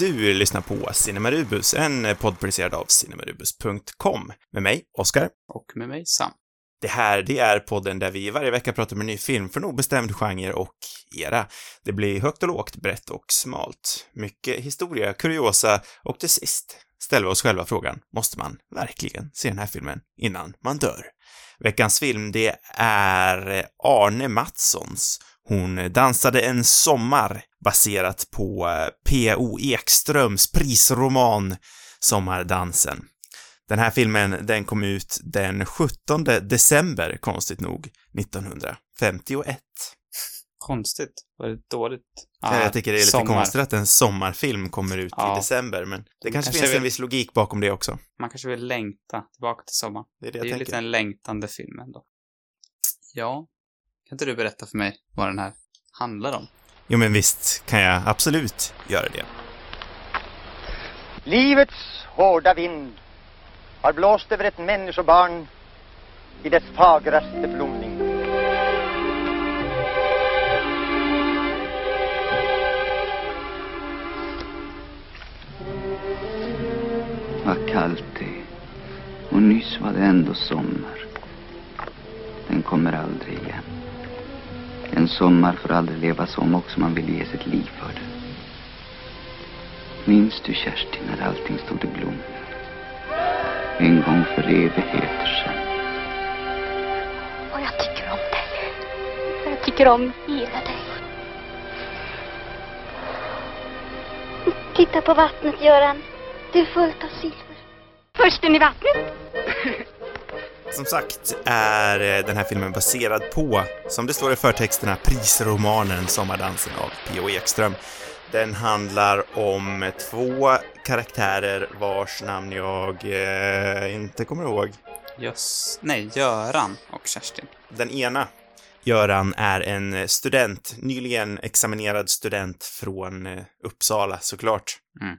Du lyssnar på Cinemarubus, en podd producerad av cinemarubus.com. Med mig, Oskar. Och med mig, Sam. Det här, det är podden där vi varje vecka pratar om en ny film för nog bestämd genre och era. Det blir högt och lågt, brett och smalt. Mycket historia, kuriosa och till sist ställer vi oss själva frågan, måste man verkligen se den här filmen innan man dör? Veckans film, det är Arne Mattssons hon dansade en sommar baserat på eh, P.O. Ekströms prisroman Sommardansen. Den här filmen, den kom ut den 17 december, konstigt nog, 1951. Konstigt? Var det dåligt? Ja, jag tycker det är lite sommar. konstigt att en sommarfilm kommer ut ja. i december, men det kanske, kanske finns vill... en viss logik bakom det också. Man kanske vill längta tillbaka till sommaren. Det är, det det är lite en längtande film ändå. Ja. Kan inte du berätta för mig vad den här handlar om? Jo, men visst kan jag absolut göra det. Livets hårda vind har blåst över ett människobarn i dess fagraste blomning. Vad kallt det är. Och nyss var det ändå sommar. Den kommer aldrig igen. En sommar får aldrig levas om också man vill ge sitt liv för det. Minns du Kerstin när allting stod i blom? En gång för evigheter sedan. Och jag tycker om dig. Jag tycker om hela dig. Titta på vattnet, Göran. Det är fullt av silver. Försten i vattnet. Som sagt är eh, den här filmen baserad på, som det står i förtexterna, prisromanen Sommardansen av P.O. Ekström. Den handlar om två karaktärer vars namn jag eh, inte kommer ihåg. Just, nej, Göran och Kerstin. Den ena, Göran, är en student, nyligen examinerad student från eh, Uppsala såklart, mm.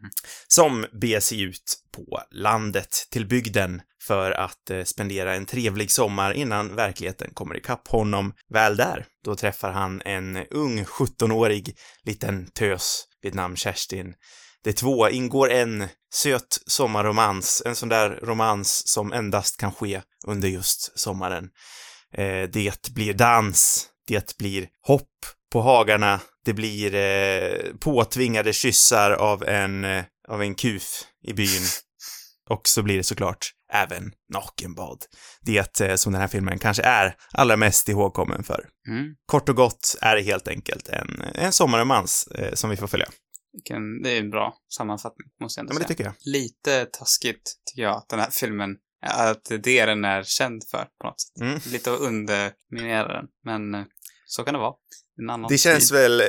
som beger sig ut på landet till bygden för att eh, spendera en trevlig sommar innan verkligheten kommer ikapp honom. Väl där, då träffar han en ung 17-årig liten tös vid namn Kerstin. De två ingår en söt sommarromans, en sån där romans som endast kan ske under just sommaren. Eh, det blir dans, det blir hopp på hagarna, det blir eh, påtvingade kyssar av en, eh, av en kuf i byn. Och så blir det såklart även nakenbad. Det eh, som den här filmen kanske är allra mest ihågkommen för. Mm. Kort och gott är det helt enkelt en, en sommarromans eh, som vi får följa. Det är en bra sammanfattning, måste jag ändå ja, men det tycker jag. Lite taskigt, tycker jag, att den här filmen, att det är den är känd för på något sätt. Mm. Lite att underminera den, men eh, så kan det vara. Det känns tid. väl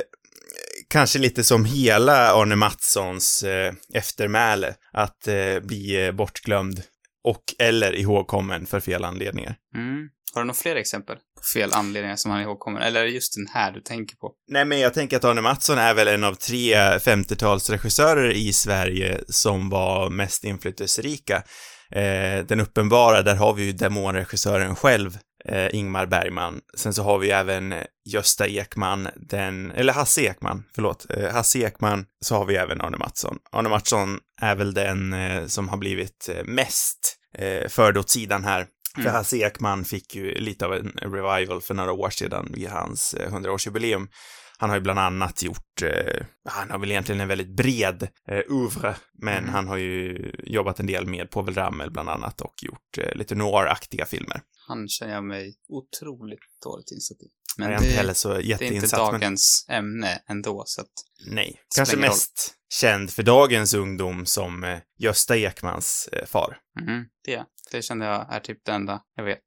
kanske lite som hela Arne Mattssons eh, eftermäle, att eh, bli eh, bortglömd och eller ihågkommen för fel anledningar. Mm. Har du några fler exempel på fel anledningar som han är ihågkommen? Eller är det just den här du tänker på? Nej, men jag tänker att Arne Mattsson är väl en av tre 50-talsregissörer i Sverige som var mest inflytelserika. Eh, den uppenbara, där har vi ju demonregissören själv, eh, Ingmar Bergman. Sen så har vi även Gösta Ekman, den, eller Hasse Ekman, förlåt, eh, Hasse Ekman, så har vi även Arne Mattsson. Arne Mattsson är väl den eh, som har blivit eh, mest eh, förd åt sidan här. Mm. För Hasse Ekman fick ju lite av en revival för några år sedan vid hans 100-årsjubileum. Han har ju bland annat gjort, eh, han har väl egentligen en väldigt bred eh, oeuvre, men mm. han har ju jobbat en del med Povel Ramel bland annat och gjort eh, lite noir-aktiga filmer. Han känner jag mig otroligt dåligt insatt i. Men jag är inte heller så jätteinsatt. Det är inte dagens men... ämne ändå, så att... Nej, kanske mest roll. känd för dagens ungdom som eh, Gösta Ekmans eh, far. Mm, det, det känner jag är typ det enda jag vet.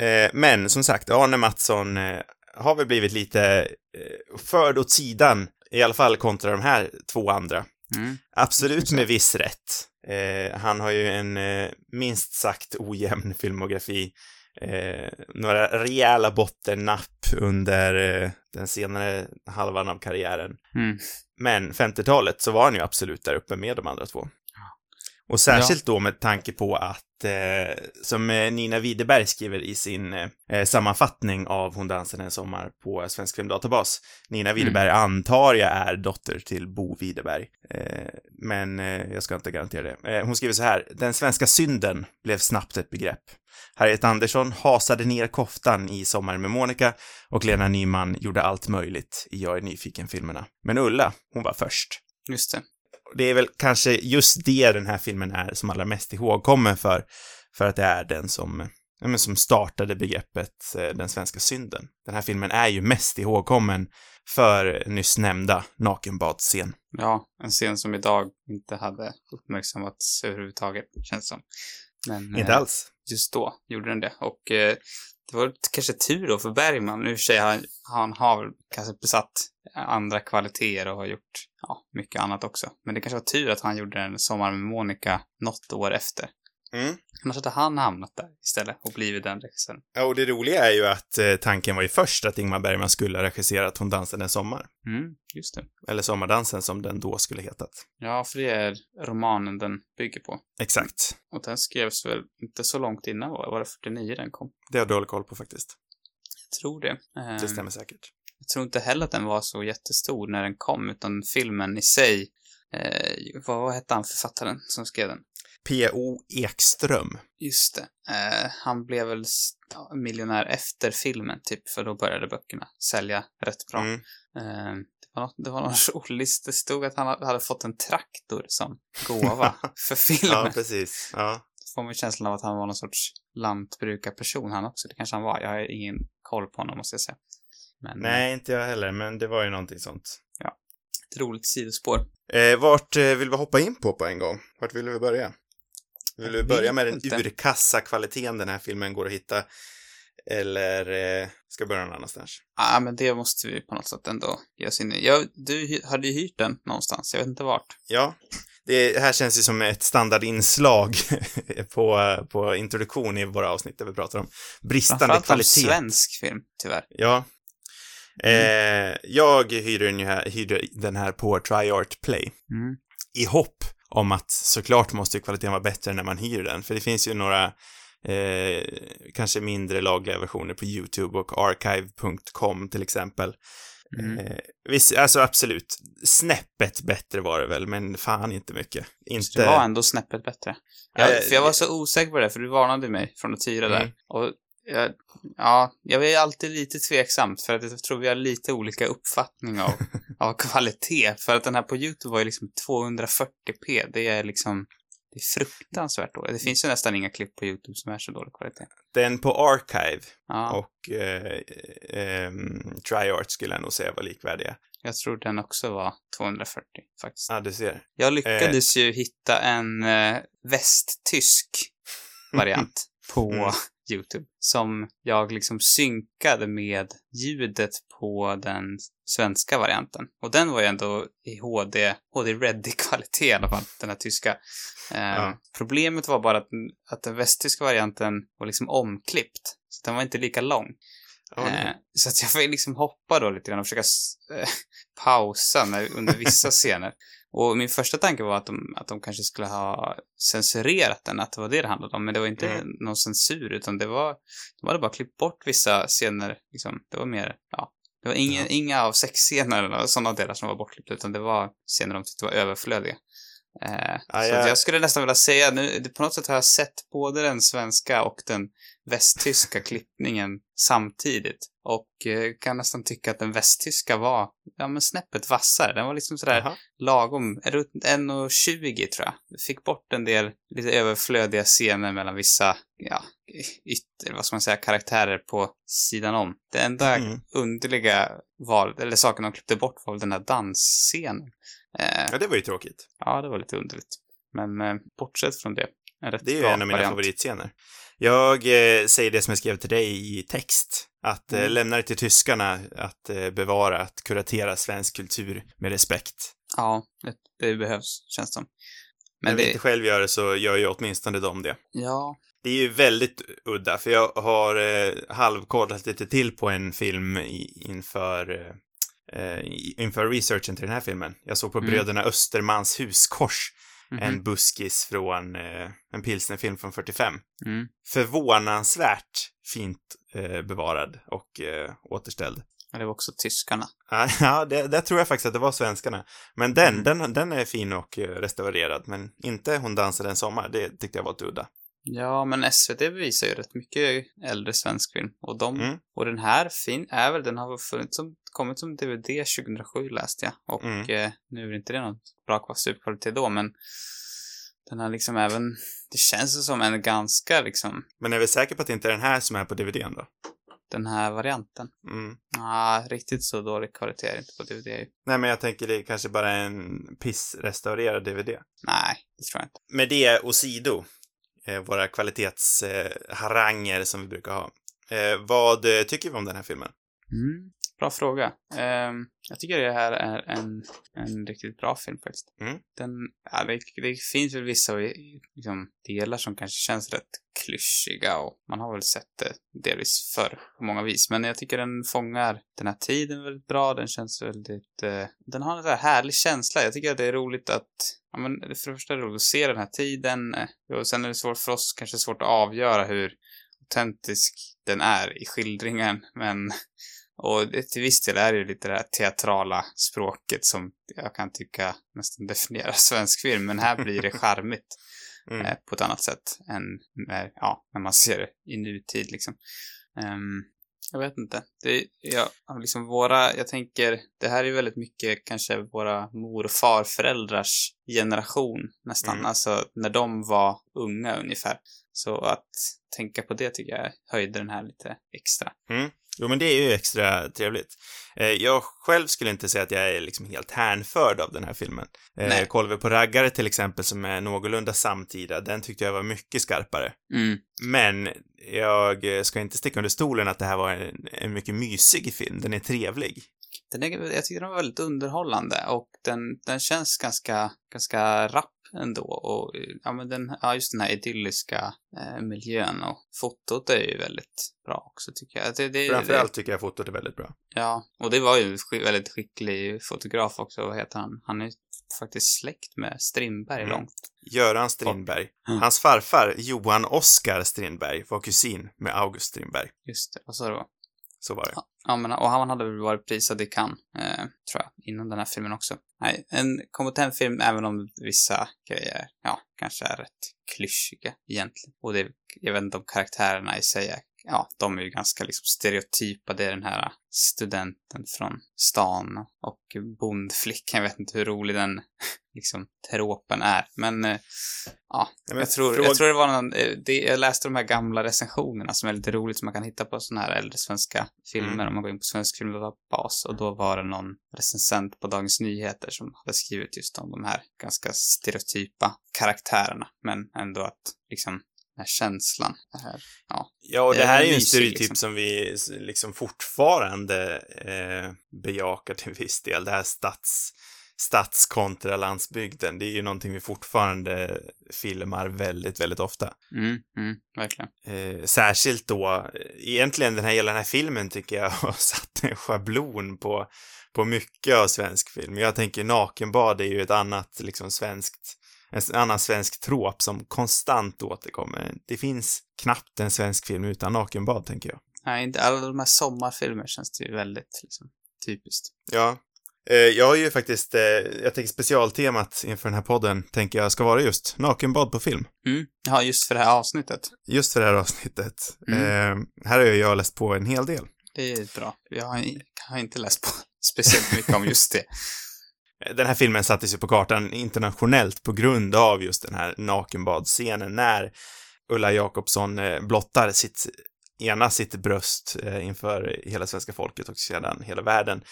Eh, men som sagt, Arne Mattsson eh, har väl blivit lite eh, förd åt sidan, i alla fall kontra de här två andra. Mm. Absolut med viss rätt. Eh, han har ju en eh, minst sagt ojämn filmografi. Eh, några rejäla bottennapp under eh, den senare halvan av karriären. Mm. Men 50-talet så var han ju absolut där uppe med de andra två. Och särskilt ja. då med tanke på att, eh, som eh, Nina Widerberg skriver i sin eh, sammanfattning av Hon dansade en sommar på Svensk Filmdatabas, Nina mm. Widerberg mm. antar jag är dotter till Bo Widerberg. Eh, men eh, jag ska inte garantera det. Eh, hon skriver så här. Den svenska synden blev snabbt ett begrepp. Harriet Andersson hasade ner koftan i Sommaren med Monica och Lena Nyman gjorde allt möjligt i Jag är nyfiken-filmerna. Men Ulla, hon var först. Just det. Det är väl kanske just det den här filmen är som allra mest ihågkommen för, för att det är den som ja, men som startade begreppet eh, den svenska synden. Den här filmen är ju mest ihågkommen för nyss nämnda nakenbadscen. Ja, en scen som idag inte hade uppmärksammats överhuvudtaget, känns som. Men, inte eh, alls. Just då gjorde den det. Och eh, det var kanske tur då för Bergman. I och för sig han, han har kanske besatt andra kvaliteter och har gjort ja, mycket annat också. Men det kanske var tur att han gjorde en Sommar med Monica något år efter. Mm. Annars hade han hamnat där istället och blivit den regissören. Ja, och det roliga är ju att eh, tanken var ju först att Ingmar Bergman skulle ha regisserat Hon dansade en sommar. Mm, just det. Eller Sommardansen som den då skulle hetat. Ja, för det är romanen den bygger på. Exakt. Och den skrevs väl inte så långt innan, var, det 49 den kom? Det har du dålig koll på faktiskt. Jag tror det. Det ehm, stämmer säkert. Jag tror inte heller att den var så jättestor när den kom, utan filmen i sig Eh, vad, vad hette han, författaren, som skrev den? P.O. Ekström. Just det. Eh, han blev väl miljonär efter filmen, typ, för då började böckerna sälja rätt bra. Mm. Eh, det, var något, det var någon rolig, det stod att han hade fått en traktor som gåva för filmen. Ja, precis. Ja. Då får man känslan av att han var någon sorts lantbrukarperson han också. Det kanske han var. Jag har ingen koll på honom, måste jag säga. Men, Nej, inte jag heller, men det var ju någonting sånt. Ja. Ett roligt sidospår. Eh, vart eh, vill vi hoppa in på på en gång? Vart vill vi börja? Vill vi börja med den urkassa kvaliteten den här filmen går att hitta? Eller eh, ska vi börja någon annanstans? Ja, ah, men det måste vi på något sätt ändå ge oss in i. Ja, du hade ju hyrt den någonstans, jag vet inte vart. Ja, det här känns ju som ett standardinslag på, på introduktion i våra avsnitt där vi pratar om bristande kvalitet. om svensk film, tyvärr. Ja, Mm. Eh, jag hyrde den, här, hyrde den här på TryArt Play. Mm. I hopp om att såklart måste kvaliteten vara bättre när man hyr den, för det finns ju några eh, kanske mindre lagliga versioner på YouTube och archive.com till exempel. Mm. Eh, visst, alltså absolut, snäppet bättre var det väl, men fan inte mycket. Inte... Det var ändå snäppet bättre. Jag, för jag var så osäker på det, för du varnade mig från att hyra mm. där. Och jag, ja, jag är alltid lite tveksamt för att jag tror vi har lite olika uppfattning av, av kvalitet. För att den här på YouTube var ju liksom 240p. Det är liksom, det är fruktansvärt dåligt. Det finns ju nästan inga klipp på YouTube som är så dålig kvalitet. Den på Archive ja. och eh, eh, TryArt skulle jag nog säga var likvärdiga. Jag tror den också var 240 faktiskt. Ja, du ser. Jag lyckades eh. ju hitta en eh, västtysk variant på mm. YouTube som jag liksom synkade med ljudet på den svenska varianten. Och den var ju ändå i HD, HD-ready-kvalitet i alla fall, den här tyska. Eh, ja. Problemet var bara att, att den västtyska varianten var liksom omklippt. Så den var inte lika lång. Oh, eh, så att jag fick liksom hoppa då lite grann och försöka eh, pausa när, under vissa scener. Och min första tanke var att de, att de kanske skulle ha censurerat den, att det var det det handlade om. Men det var inte mm. någon censur, utan det var, de hade bara klippt bort vissa scener, liksom. Det var mer, ja. Det var ingen, mm. inga av sexscener eller sådana delar som var bortklippta, utan det var scener de tyckte var överflödiga. Eh, ah, så ja. jag skulle nästan vilja säga, nu, på något sätt har jag sett både den svenska och den västtyska klippningen samtidigt. Och eh, kan nästan tycka att den västtyska var, ja men snäppet vassare. Den var liksom sådär Aha. lagom, runt 1,20 tror jag. Fick bort en del lite överflödiga scener mellan vissa, ja, ytter, vad ska man säga, karaktärer på sidan om. Det enda mm. underliga val, eller saken de klippte bort var väl den här dansscenen. Eh, ja, det var ju tråkigt. Ja, det var lite underligt. Men eh, bortsett från det, en rätt Det är ju en av mina variant. favoritscener. Jag eh, säger det som jag skrev till dig i text. Att eh, mm. lämna det till tyskarna att eh, bevara, att kuratera svensk kultur med respekt. Ja, det, det behövs, känns det som. Men När det... vi inte själv gör det så gör ju åtminstone de det. Ja. Det är ju väldigt udda, för jag har eh, halvkollat lite till på en film i, inför eh, eh, inför researchen till den här filmen. Jag såg på mm. Bröderna Östermans huskors Mm -hmm. En buskis från eh, en pilsnerfilm från 45. Mm. Förvånansvärt fint eh, bevarad och eh, återställd. det var också tyskarna. Ja, det, det tror jag faktiskt att det var svenskarna. Men den, mm. den, den är fin och eh, restaurerad, men inte Hon dansade en sommar. Det tyckte jag var ett udda. Ja, men SVT visar ju rätt mycket äldre svensk film. Och de, mm. och den här fin, är väl, den har funnits som, kommit som DVD 2007 läste jag. Och mm. eh, nu är inte det någon bra superkvalitet då, men den har liksom även, det känns som en ganska liksom... Men är vi säkra på att det inte är den här som är på DVDn då? Den här varianten? Mm. Ah, riktigt så dålig kvalitet är det inte på DVD. Nej, men jag tänker det är kanske bara en pissrestaurerad DVD. Nej, det tror jag inte. Med det åsido, Eh, våra kvalitetsharanger eh, som vi brukar ha. Eh, vad tycker vi om den här filmen? Mm. Bra fråga. Um, jag tycker det här är en, en riktigt bra film faktiskt. Mm. Den, ja, det, det, finns väl vissa liksom, delar som kanske känns rätt klyschiga och man har väl sett det delvis förr på många vis. Men jag tycker den fångar den här tiden väldigt bra. Den känns väldigt... Eh, den har en här härlig känsla. Jag tycker att det är roligt att... Ja, men för det första är det roligt att se den här tiden. Eh, och sen är det svårt för oss, kanske svårt att avgöra hur autentisk den är i skildringen. Men och till viss del är det ju lite det här teatrala språket som jag kan tycka nästan definierar svensk film, men här blir det charmigt mm. eh, på ett annat sätt än när, ja, när man ser det i nutid liksom. Um, jag vet inte. Det, ja, liksom våra, jag tänker, det här är väldigt mycket kanske våra mor och farföräldrars generation nästan, mm. alltså när de var unga ungefär. Så att tänka på det tycker jag höjde den här lite extra. Mm. Jo, men det är ju extra trevligt. Eh, jag själv skulle inte säga att jag är liksom helt hänförd av den här filmen. Eh, Nej. Kollar vi på Raggare till exempel, som är någorlunda samtida, den tyckte jag var mycket skarpare. Mm. Men jag ska inte sticka under stolen att det här var en, en mycket mysig film. Den är trevlig. Den är, jag tycker den var väldigt underhållande och den, den känns ganska, ganska rapp ändå. Och ja, men den, ja, just den här idylliska eh, miljön och fotot är ju väldigt bra också tycker jag. Det, det, Framförallt tycker jag fotot är väldigt bra. Ja, och det var ju en väldigt skicklig fotograf också. Vad heter han? Han är faktiskt släkt med Strindberg mm. långt. Göran Strindberg. Mm. Hans farfar, Johan Oskar Strindberg, var kusin med August Strindberg. Just det, vad sa du? Så var det. Ja, men, och han hade väl varit prisad i Cannes, eh, tror jag, innan den här filmen också. Nej, en kompetent film även om vissa grejer, ja, kanske är rätt klyschiga egentligen. Och det, jag vet inte om karaktärerna i sig är ja, de är ju ganska liksom stereotypa. Det är den här studenten från stan och bondflickan. Jag vet inte hur rolig den liksom tropen är. Men eh, ja, men jag, tror, jag tror det var någon, eh, det, jag läste de här gamla recensionerna som är lite roligt som man kan hitta på sådana här äldre svenska filmer mm. om man går in på Svensk Filmdatabas och då var det någon recensent på Dagens Nyheter som hade skrivit just om de här ganska stereotypa karaktärerna men ändå att liksom här känslan. Det här, ja, ja, och det, det här är ju en stereotyp liksom. som vi liksom fortfarande eh, bejakar till viss del. Det här stads, stads kontra landsbygden. Det är ju någonting vi fortfarande filmar väldigt, väldigt ofta. Mm, mm, verkligen. Eh, särskilt då, egentligen den här, hela den här filmen tycker jag har satt en schablon på, på mycket av svensk film. Jag tänker nakenbad är ju ett annat liksom svenskt en annan svensk trop som konstant återkommer. Det finns knappt en svensk film utan nakenbad, tänker jag. Nej, inte alla de här sommarfilmer känns det ju väldigt liksom, typiskt. Ja. Eh, jag har ju faktiskt, eh, jag tänker specialtemat inför den här podden, tänker jag ska vara just nakenbad på film. Mm. Ja, just för det här avsnittet. Just för det här avsnittet. Mm. Eh, här har jag läst på en hel del. Det är bra. Jag har, har inte läst på speciellt mycket om just det. Den här filmen sattes ju på kartan internationellt på grund av just den här nakenbadscenen när Ulla Jakobsson eh, blottar sitt, ena sitt bröst eh, inför hela svenska folket och sedan hela världen.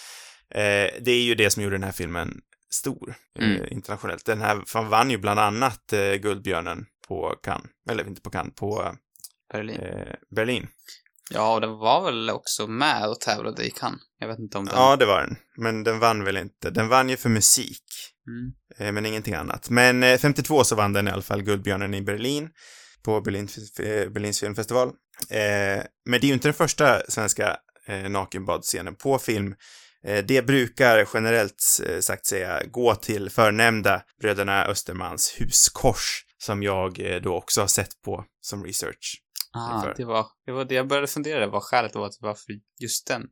Eh, det är ju det som gjorde den här filmen stor mm. internationellt. Den här vann ju bland annat Guldbjörnen på Cannes, eller inte på Cannes, på Berlin. Berlin. Ja, och den var väl också med och tävlade i Cannes. Jag vet inte om den... Ja, det var den. Men den vann väl inte. Den vann ju för musik. Mm. Eh, men ingenting annat. Men 52 eh, så vann den i alla fall Guldbjörnen i Berlin. På Berlin, eh, Berlins filmfestival. Men det är ju inte den första svenska nakenbadscenen på film. Det brukar generellt sagt säga gå till förnämnda bröderna Östermans huskors som jag då också har sett på som research. Ah, det var, det var det jag började fundera vad skälet var att det var för just den.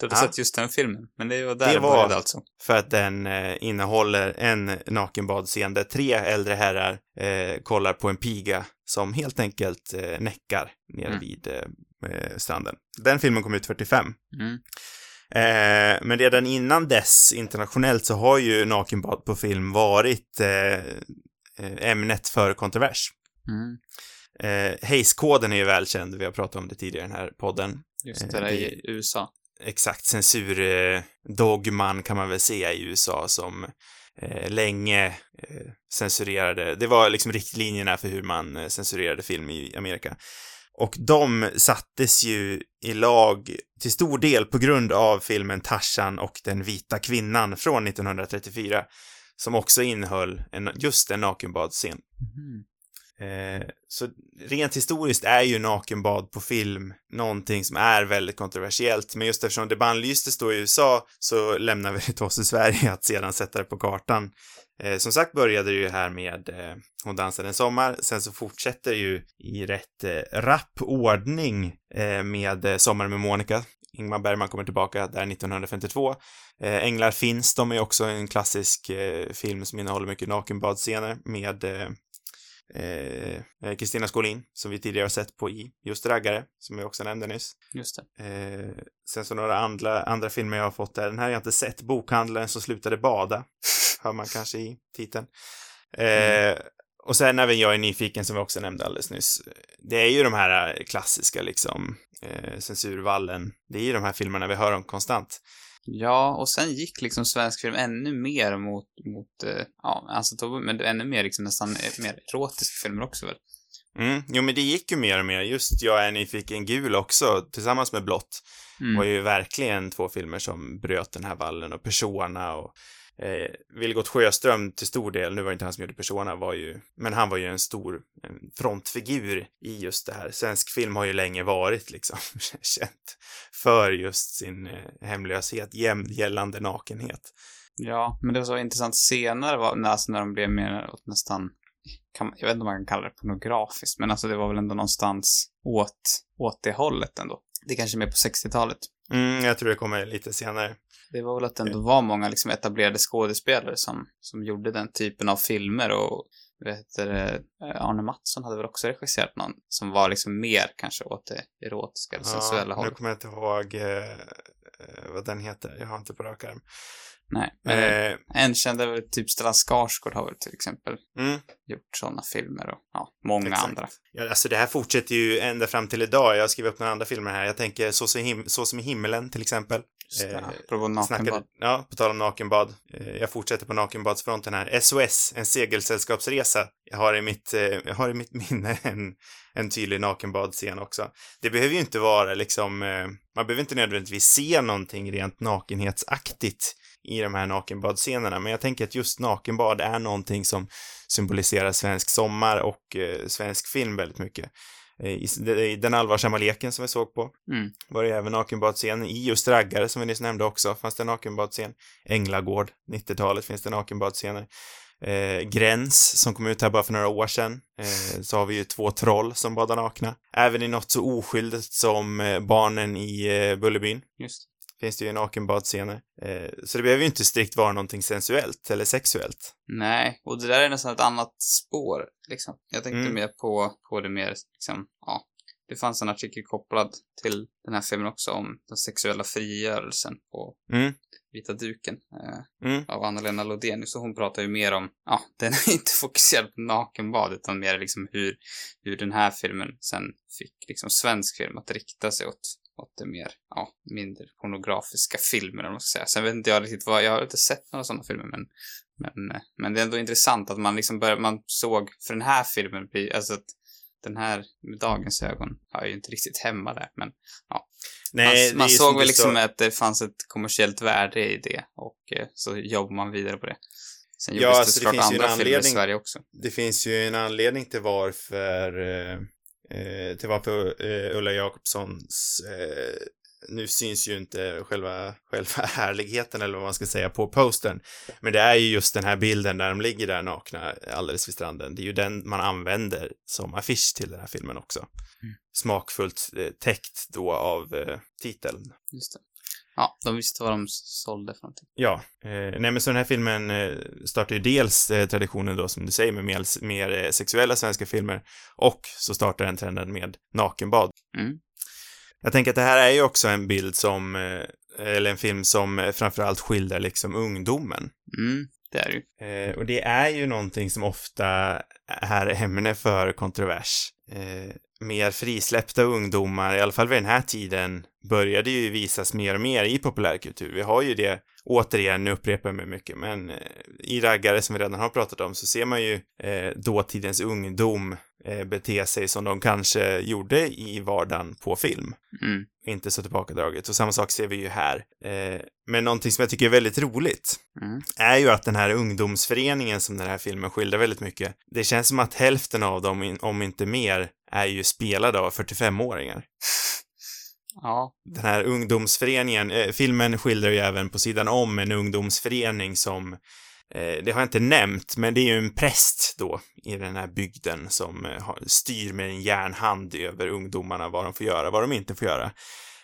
Du hade ja. sett just den filmen, men det var där det var alltså. för att den eh, innehåller en nakenbadscen där tre äldre herrar eh, kollar på en piga som helt enkelt eh, näckar nere mm. vid eh, eh stranden. Den filmen kom ut 45. Mm. Eh, men redan innan dess, internationellt, så har ju nakenbad på film varit eh, ämnet för kontrovers. Mm. Eh, Hayes-koden är ju välkänd, vi har pratat om det tidigare i den här podden. Just det, eh, i USA. Exakt, censurdogman kan man väl säga i USA som eh, länge eh, censurerade, det var liksom riktlinjerna för hur man eh, censurerade film i Amerika. Och de sattes ju i lag till stor del på grund av filmen Tarzan och den vita kvinnan från 1934, som också innehöll en, just en nakenbadscen. Mm. Eh, så rent historiskt är ju nakenbad på film någonting som är väldigt kontroversiellt, men just eftersom det bannlystes då i USA så lämnar vi det till oss i Sverige att sedan sätta det på kartan. Eh, som sagt började det ju här med eh, Hon dansade en sommar, sen så fortsätter det ju i rätt eh, rapp ordning eh, med eh, Sommar med Monica. Ingmar Bergman kommer tillbaka där 1952. Eh, Änglar finns, de är också en klassisk eh, film som innehåller mycket nakenbadscener med eh, Kristina eh, Skolin, som vi tidigare har sett på i just Raggare, som jag också nämnde nyss. Just det. Eh, sen så några andra, andra filmer jag har fått där. Den här har jag inte sett. Bokhandlaren som slutade bada. Hör man kanske i titeln. Eh, mm. Och sen även Jag är nyfiken, som vi också nämnde alldeles nyss. Det är ju de här klassiska, liksom, eh, censurvallen. Det är ju de här filmerna vi hör om konstant. Ja, och sen gick liksom svensk film ännu mer mot, mot uh, ja, alltså men ännu mer liksom nästan eh, mer erotiska filmer också väl? Mm, jo men det gick ju mer och mer. Just Jag är nyfiken gul också, tillsammans med Blått, mm. var ju verkligen två filmer som bröt den här vallen och Persona och Eh, Vilgot Sjöström till stor del, nu var det inte han som gjorde Persona, var ju, men han var ju en stor en frontfigur i just det här. Svensk film har ju länge varit liksom känt för just sin eh, hemlöshet, gällande nakenhet. Ja, men det var så intressant senare, var, alltså när de blev mer åt nästan kan, jag vet inte om man kan kalla det pornografiskt, men alltså det var väl ändå någonstans åt, åt det hållet ändå. Det är kanske mer på 60-talet. Mm, jag tror det kommer lite senare. Det var väl att det ändå var många liksom etablerade skådespelare som, som gjorde den typen av filmer och vet du, Arne Mattsson hade väl också regisserat någon som var liksom mer kanske åt det erotiska eller ja, sensuella hållet. Nu kommer jag inte ihåg eh, eh, vad den heter, jag har inte på rak arm. Nej, men eh, en känd är väl typ Stellan Skarsgård har väl till exempel mm. gjort sådana filmer och ja, många Exakt. andra. Ja, alltså det här fortsätter ju ända fram till idag. Jag har skrivit upp några andra filmer här. Jag tänker Så som, him så som i himmelen till exempel. Eh, nakenbad. ja, på tal om nakenbad. Eh, jag fortsätter på nakenbadsfronten här. SOS, en segelsällskapsresa. Jag har i mitt, eh, har i mitt minne en, en tydlig nakenbadscen också. Det behöver ju inte vara liksom, eh, man behöver inte nödvändigtvis se någonting rent nakenhetsaktigt i de här nakenbadscenerna, men jag tänker att just nakenbad är någonting som symboliserar svensk sommar och eh, svensk film väldigt mycket. Eh, I, den allvarsamma leken som vi såg på mm. var det även nakenbadscen. I just Raggare som vi nyss nämnde också fanns det nakenbadscen. Änglagård, 90-talet finns det nakenbadscener. Eh, Gräns, som kom ut här bara för några år sedan, eh, så har vi ju två troll som badar nakna. Även i något så oskyldigt som eh, barnen i eh, Bullerbyn. Just finns det ju nakenbadscener. Eh, så det behöver ju inte strikt vara någonting sensuellt eller sexuellt. Nej, och det där är nästan ett annat spår, liksom. Jag tänkte mm. mer på, på det mer, liksom, ja. Det fanns en artikel kopplad till den här filmen också om den sexuella frigörelsen på mm. vita duken eh, mm. av Anna-Lena Lodenius. Och hon pratar ju mer om, ja, den är inte fokuserad på nakenbad utan mer liksom hur, hur den här filmen sen fick liksom svensk film att rikta sig åt åt det mer, ja, mindre pornografiska filmer om man ska säga. Sen vet inte jag riktigt vad, jag har inte sett några sådana filmer men, men, men det är ändå intressant att man liksom börjar, man såg, för den här filmen alltså att den här med dagens ögon har ju inte riktigt hemma där, men ja. Nej, man, man såg väl liksom så... att det fanns ett kommersiellt värde i det och eh, så jobbar man vidare på det. Sen ja, gjordes alltså det, finns andra anledning, i Sverige också. Det finns ju en anledning till varför eh, eh, till varför eh, Ulla Jakobssons eh, nu syns ju inte själva, själva härligheten eller vad man ska säga på postern. Men det är ju just den här bilden där de ligger där nakna alldeles vid stranden. Det är ju den man använder som affisch till den här filmen också. Mm. Smakfullt eh, täckt då av eh, titeln. Just det. Ja, de visste vad de sålde för någonting. Ja. Eh, nej, men så den här filmen eh, startar ju dels eh, traditionen då, som du säger, med mer, mer eh, sexuella svenska filmer och så startar den trenden med nakenbad. Mm. Jag tänker att det här är ju också en bild som, eh, eller en film som eh, framförallt skildrar liksom ungdomen. Mm, det är det ju. och det är ju någonting som ofta är ämne för kontrovers Eh, mer frisläppta ungdomar, i alla fall vid den här tiden, började ju visas mer och mer i populärkultur. Vi har ju det, återigen, nu upprepar jag mig mycket, men eh, i raggare som vi redan har pratat om så ser man ju eh, dåtidens ungdom bete sig som de kanske gjorde i vardagen på film. Mm. Inte så tillbakadraget. Och samma sak ser vi ju här. Eh, men någonting som jag tycker är väldigt roligt mm. är ju att den här ungdomsföreningen som den här filmen skildrar väldigt mycket, det känns som att hälften av dem, om inte mer, är ju spelade av 45-åringar. Ja. Den här ungdomsföreningen, eh, filmen skildrar ju även på sidan om en ungdomsförening som, eh, det har jag inte nämnt, men det är ju en präst då i den här bygden som eh, styr med en järnhand över ungdomarna vad de får göra, vad de inte får göra.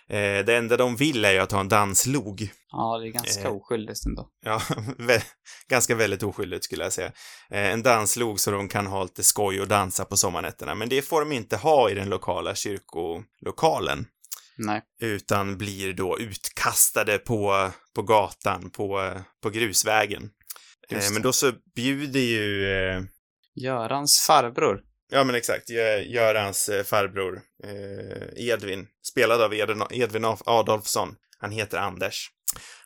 Eh, det enda de vill är ju att ha en danslog. Ja, det är ganska eh, oskyldigt ändå. Ja, ganska väldigt oskyldigt skulle jag säga. Eh, en danslog så de kan ha lite skoj och dansa på sommarnätterna, men det får de inte ha i den lokala kyrkolokalen. Nej. Utan blir då utkastade på, på gatan, på, på grusvägen. Eh, men då så bjuder ju... Eh... Görans farbror. Ja, men exakt. Görans eh, farbror, Edvin, spelad av Edvin Adolfsson. Han heter Anders.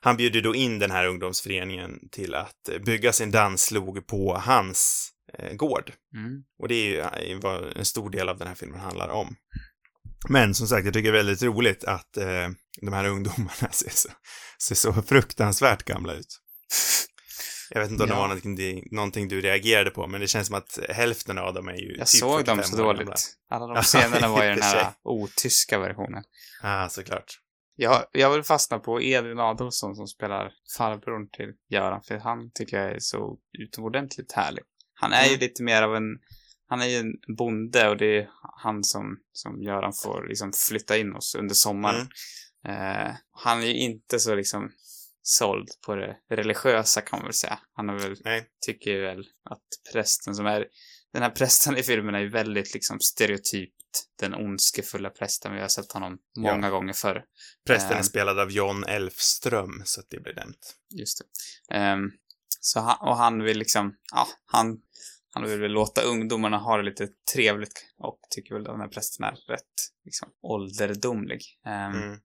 Han bjuder då in den här ungdomsföreningen till att bygga sin danslog på hans gård. Mm. Och det är ju vad en stor del av den här filmen handlar om. Men som sagt, jag tycker det är väldigt roligt att eh, de här ungdomarna ser så, ser så fruktansvärt gamla ut. Jag vet inte om ja. det var någonting, någonting, du reagerade på, men det känns som att hälften av dem är ju Jag typ såg dem så dåligt. Alla de scenerna var ju den här otyska versionen. Ja, ah, såklart. Jag, jag vill fastna på Edvin Adolfsson som spelar farbrorn till Göran, för han tycker jag är så utomordentligt härlig. Han är mm. ju lite mer av en, han är ju en bonde och det är han som, som Göran får liksom flytta in oss under sommaren. Mm. Uh, han är ju inte så liksom såld på det religiösa kan man väl säga. Han är väl, Nej. tycker väl att prästen som är, den här prästen i filmen är ju väldigt liksom stereotypt den ondskefulla prästen. Vi har sett honom många ja. gånger förr. Prästen är uh, spelad av John Elfström, så att det blir nämnt. Just det. Um, så han, och han vill liksom, ja, han, han vill väl låta ungdomarna ha det lite trevligt och tycker väl att den här prästen är rätt, liksom, ålderdomlig. Um, mm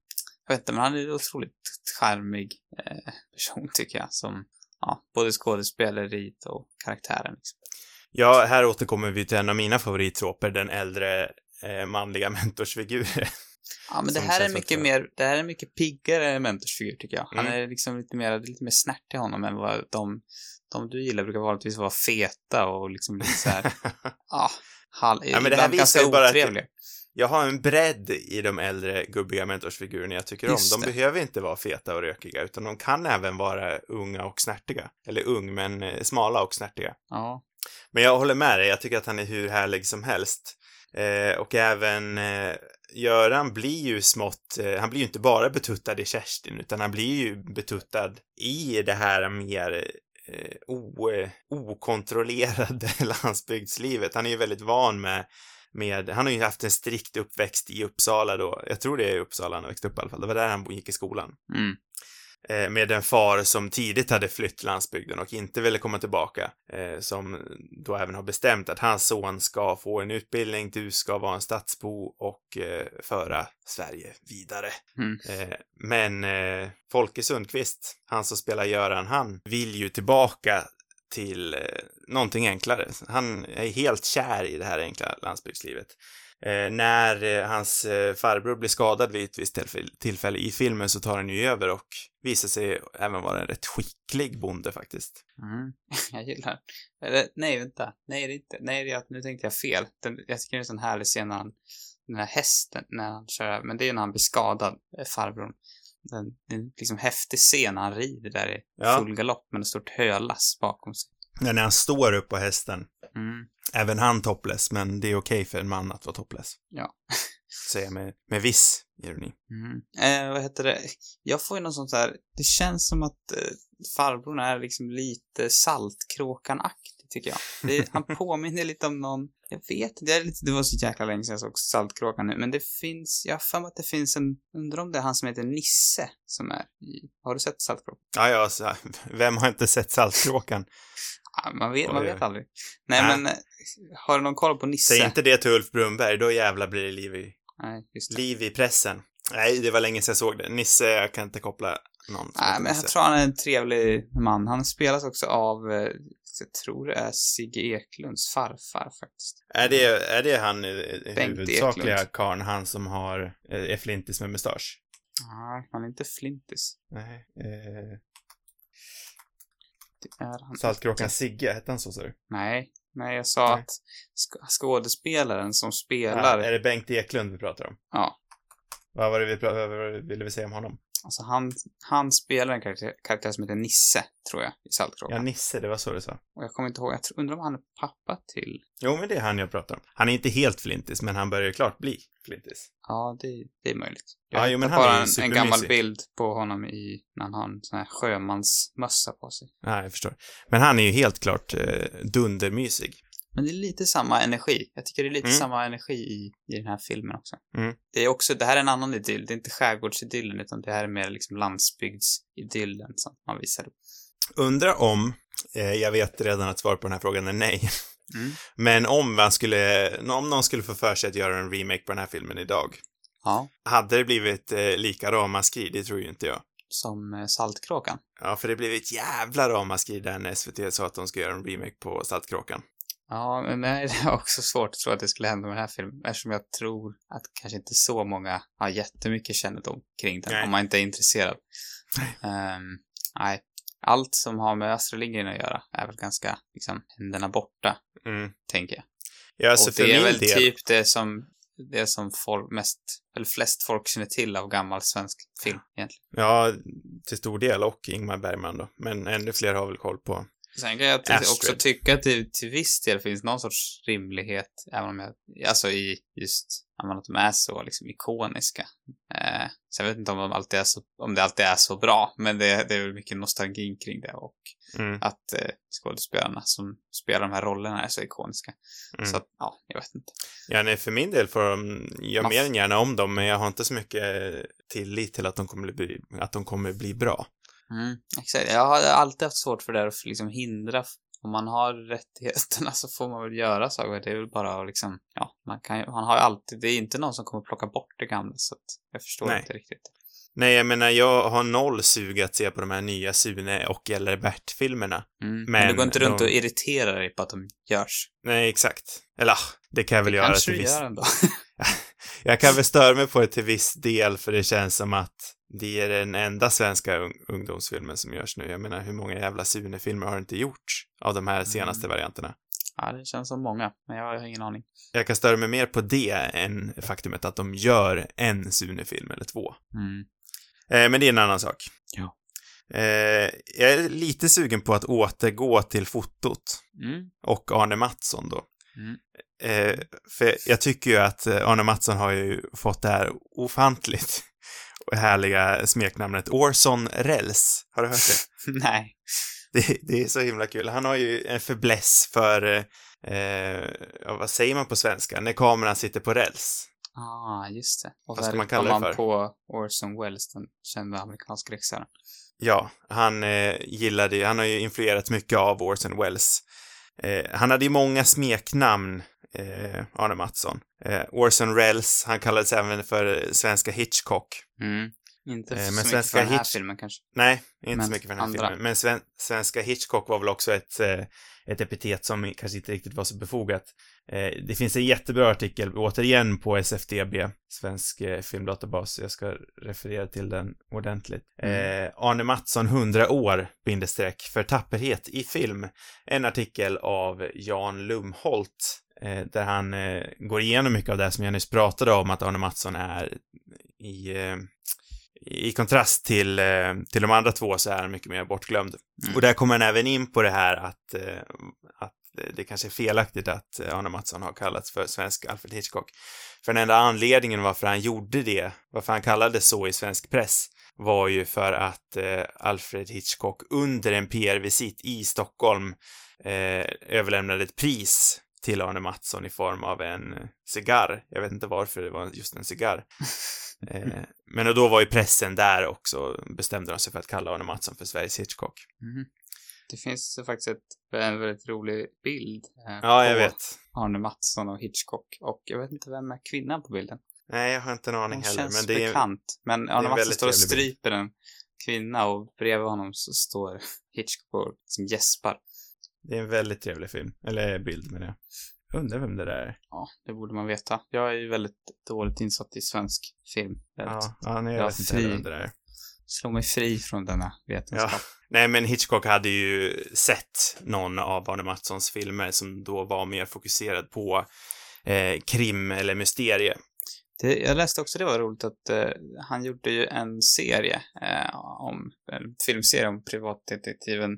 jag vet inte, men han är en otroligt charmig eh, person tycker jag. Som, ja, både skådespeleriet och karaktären. Liksom. Ja, här återkommer vi till en av mina favorittroper, den äldre eh, manliga mentorsfiguren. Ja, men det här är mycket mer, det här är mycket piggare mentorsfigur tycker jag. Han mm. är liksom lite mer, lite mer snärt i honom än vad de, de du gillar brukar vanligtvis vara feta och liksom lite så här, ja, hal, ja, men det här ganska otrevliga. Jag har en bredd i de äldre gubbiga mentorsfigurerna jag tycker Just om. De det. behöver inte vara feta och rökiga, utan de kan även vara unga och snärtiga. Eller ung, men eh, smala och snärtiga. Ja. Men jag håller med dig, jag tycker att han är hur härlig som helst. Eh, och även eh, Göran blir ju smått, eh, han blir ju inte bara betuttad i Kerstin, utan han blir ju betuttad i det här mer eh, o, okontrollerade landsbygdslivet. Han är ju väldigt van med med, han har ju haft en strikt uppväxt i Uppsala då, jag tror det är i Uppsala han växte upp i alla fall, det var där han gick i skolan. Mm. Eh, med en far som tidigt hade flytt landsbygden och inte ville komma tillbaka, eh, som då även har bestämt att hans son ska få en utbildning, du ska vara en stadsbo och eh, föra Sverige vidare. Mm. Men Folke Sundqvist, han som spelar Göran, han vill ju tillbaka till eh, någonting enklare. Han är helt kär i det här enkla landsbygdslivet. Eh, när eh, hans eh, farbror blir skadad vid ett visst tillfälle i filmen så tar han ju över och visar sig även vara en rätt skicklig bonde faktiskt. Mm, jag gillar Eller, nej, vänta. Nej, det är inte. Nej, det är, nu tänkte jag fel. Den, jag tycker det är en sån härlig scen när han, den här hästen när han kör, men det är när han blir skadad, eh, farbrorn. Det är en liksom häftig scen när han rider där i Ja. full galopp med ett stort hölass bakom sig. Ja, när han står upp på hästen. Mm. Även han topless, men det är okej för en man att vara topless. Ja. Säger jag med, med viss ironi. Mm. Eh, vad heter det? Jag får ju någon sånt här, det känns som att eh, farbrorn är liksom lite Saltkråkan-aktig, tycker jag. Det, han påminner lite om någon, jag vet det, är lite, det var så jäkla länge sedan jag såg Saltkråkan nu, men det finns, jag har för mig att det finns en, undrar om det är han som heter Nisse som är i, har du sett Saltkråkan? Ja, ja, så, vem har inte sett Saltkråkan? Ja, man vet, man vet aldrig. Nej, Nej. men har du någon koll på Nisse? Säg inte det till Ulf Brunberg, då jävla blir det liv i, Nej, det. liv i pressen. Nej, det var länge sedan jag såg det. Nisse, jag kan inte koppla någon Nej, men jag tror han är en trevlig man. Han spelas också av, eh, jag tror det är Sigge Eklunds farfar faktiskt. Är det, är det han eh, Bengt huvudsakliga Eklund. karln, han som har, eh, är flintis med mustasch? Nej, han är inte flintis. Nej. Eh, Det är han Saltkråkan inte. Sigge, hette han så sa du? Nej, nej, jag sa Nej. att sk- skådespelaren som Ja, spelar, är det Bengt Eklund vi pratar om? ja, Vad var det vi vad ville vi säga om honom? Alltså han, han spelar en karaktär, karaktär som heter Nisse, tror jag, i Ja, Saltkråkan. Nisse, det var så du sa. Och jag kommer inte ihåg, jag tror, undrar om han är pappa till, Jo, men det är han jag pratar om. Han är inte helt flintis, men han börjar ju klart bli flintis. ja, det, det är möjligt. Ja, Jag jo, men han är bara ju en, en gammal bild på honom i, när han har en sån här sjömansmössa på sig. Ja, jag förstår. Men han är ju helt klart eh, dundermysig. Men det är lite samma energi. Jag tycker det är lite Mm. samma energi i, i den här filmen också. Mm. Det är också, det här är en annan idyll. Det är inte skärgårdsidyllen, utan det här är mer liksom landsbygdsidyllen som man visar upp. Undrar om, eh, jag vet redan att svaret på den här frågan är nej, Mm. men om man skulle, om någon skulle få för sig att göra en remake på den här filmen idag, Ja. hade det blivit eh, lika ramaskri? Det tror ju inte jag. Som eh, Saltkråkan. Ja, för det blev ett jävla ramaskri där när SVT sa att de ska göra en remake på Saltkråkan. Ja, men nej, det är också svårt att tro att det skulle hända med den här filmen. Eftersom jag tror att kanske inte så många har jättemycket kännedom kring den. Nej. Om man inte är intresserad. Ehm, nej. Allt som har med Astrid Lindgren att göra är väl ganska, liksom, händerna borta, Mm. tänker jag. Ja, alltså och det är väl del, typ det som, det som folk mest, eller flest folk känner till av gammal svensk film egentligen. ja, till stor del, och Ingmar Bergman då, men ännu fler har väl koll på. Sen kan jag också tycka att det till viss del finns någon sorts rimlighet, även om jag, alltså i just, att de är så liksom ikoniska. Eh, så jag vet inte om de alltid är så, om det alltid är så bra, men det, det är väl mycket nostalgi kring det och Mm. att eh, skådespelarna som spelar de här rollerna är så ikoniska. Mm. Så att, ja, jag vet inte. Ja, nej, för min del får de, jag mer än gärna om dem, men jag har inte så mycket tillit till att de kommer bli, att de kommer bli bra. Mm, exakt. Jag har alltid haft svårt för det här att liksom hindra. Om man har rättigheterna så får man väl göra saker. Det är väl bara att liksom, ja, man kan man har alltid, det är inte någon som kommer plocka bort det gamla så att jag förstår Nej. inte riktigt. Nej, jag menar, jag har noll sug att se på de här nya Sune och eller Bert-filmerna. Mm. Men, Men du går inte runt de- och irriterar dig på att de görs. Nej, exakt. Eller, ah, det kan jag väl göra Kanske till du viss... gör ändå. Jag kan väl störa mig på det till viss del, för det känns som att det är den enda svenska un ungdomsfilmen som görs nu. Jag menar, hur många jävla Sune-filmer har inte gjorts av de här senaste varianterna? ja, det känns som många, men jag har ingen aning. Jag kan störa mig mer på det än faktumet att de gör en Sune-film eller två. Mm. Eh, men det är en annan sak. Ja. Eh, jag är lite sugen på att återgå till fotot Mm. och Arne Mattsson då. Mm. Eh, för jag tycker ju att eh, Arne Mattsson har ju fått det här ofantligt härliga smeknamnet Orson Rels. Har du hört det? Nej. det? Det är så himla kul. Han har ju en fäbless för, eh, vad säger man på svenska, när kameran sitter på räls. Ah, just det. Och Vad ska man kalla det man för? på Orson Welles, den kända amerikanska regissören. Ja, han eh, gillade han har ju influerat mycket av Orson Welles. Eh, han hade ju många smeknamn, eh, Arne Mattsson. Eh, Orson Welles, han kallades även för svenska Hitchcock. Mm. Inte Eh, så men mycket svenska för den här Hitch- filmen kanske. Nej, inte Men så mycket för den här andra. filmen. Men sven svenska Hitchcock var väl också ett, eh, ett epitet som kanske inte riktigt var så befogat. Eh, det finns en jättebra artikel, återigen på SFDB, Svensk eh, filmdatabas. Jag ska referera till den ordentligt. Mm. Eh, Arne Mattsson, 100 år, bindestreck, för tapperhet i film. En artikel av Jan Lumholt där han eh, går igenom mycket av det som jag nyss pratade om, att Arne Mattsson är i, eh, i kontrast till, eh, till de andra två så är han mycket mer bortglömd. Mm. Och där kommer han även in på det här att, eh, att det kanske är felaktigt att Arne Mattsson har kallats för svensk Alfred Hitchcock. För den enda anledningen varför han gjorde det, varför han kallades så i svensk press, var ju för att eh, Alfred Hitchcock under en PR-visit i Stockholm eh, överlämnade ett pris till Arne Mattsson i form av en cigarr. Jag vet inte varför det var just en cigarr. eh, men då var ju pressen där också, bestämde de sig för att kalla Arne Mattsson för Sveriges Hitchcock. Mm. Det finns faktiskt ett, en väldigt rolig bild. Eh, ja, jag vet. Arne Mattsson och Hitchcock. Och jag vet inte vem är kvinnan på bilden. Nej, jag har inte en aning Hon heller. känns men det är, bekant. Men Arne Mattsson står och stryper en kvinna och bredvid honom så står Hitchcock och liksom gäspar. Det är en väldigt trevlig film. Eller bild med det. Undrar vem det där är. Ja, det borde man veta. Jag är ju väldigt dåligt insatt i svensk film. Ja, ja nej, jag Jag vet inte heller vem det där är. Slå mig fri från denna vetenskap. Ja. Nej, men Hitchcock hade ju sett någon av Arne Mattssons filmer som då var mer fokuserad på eh, krim eller mysterie. Det, jag läste också det var roligt att eh, han gjorde ju en serie eh, om, en filmserie om privatdetektiven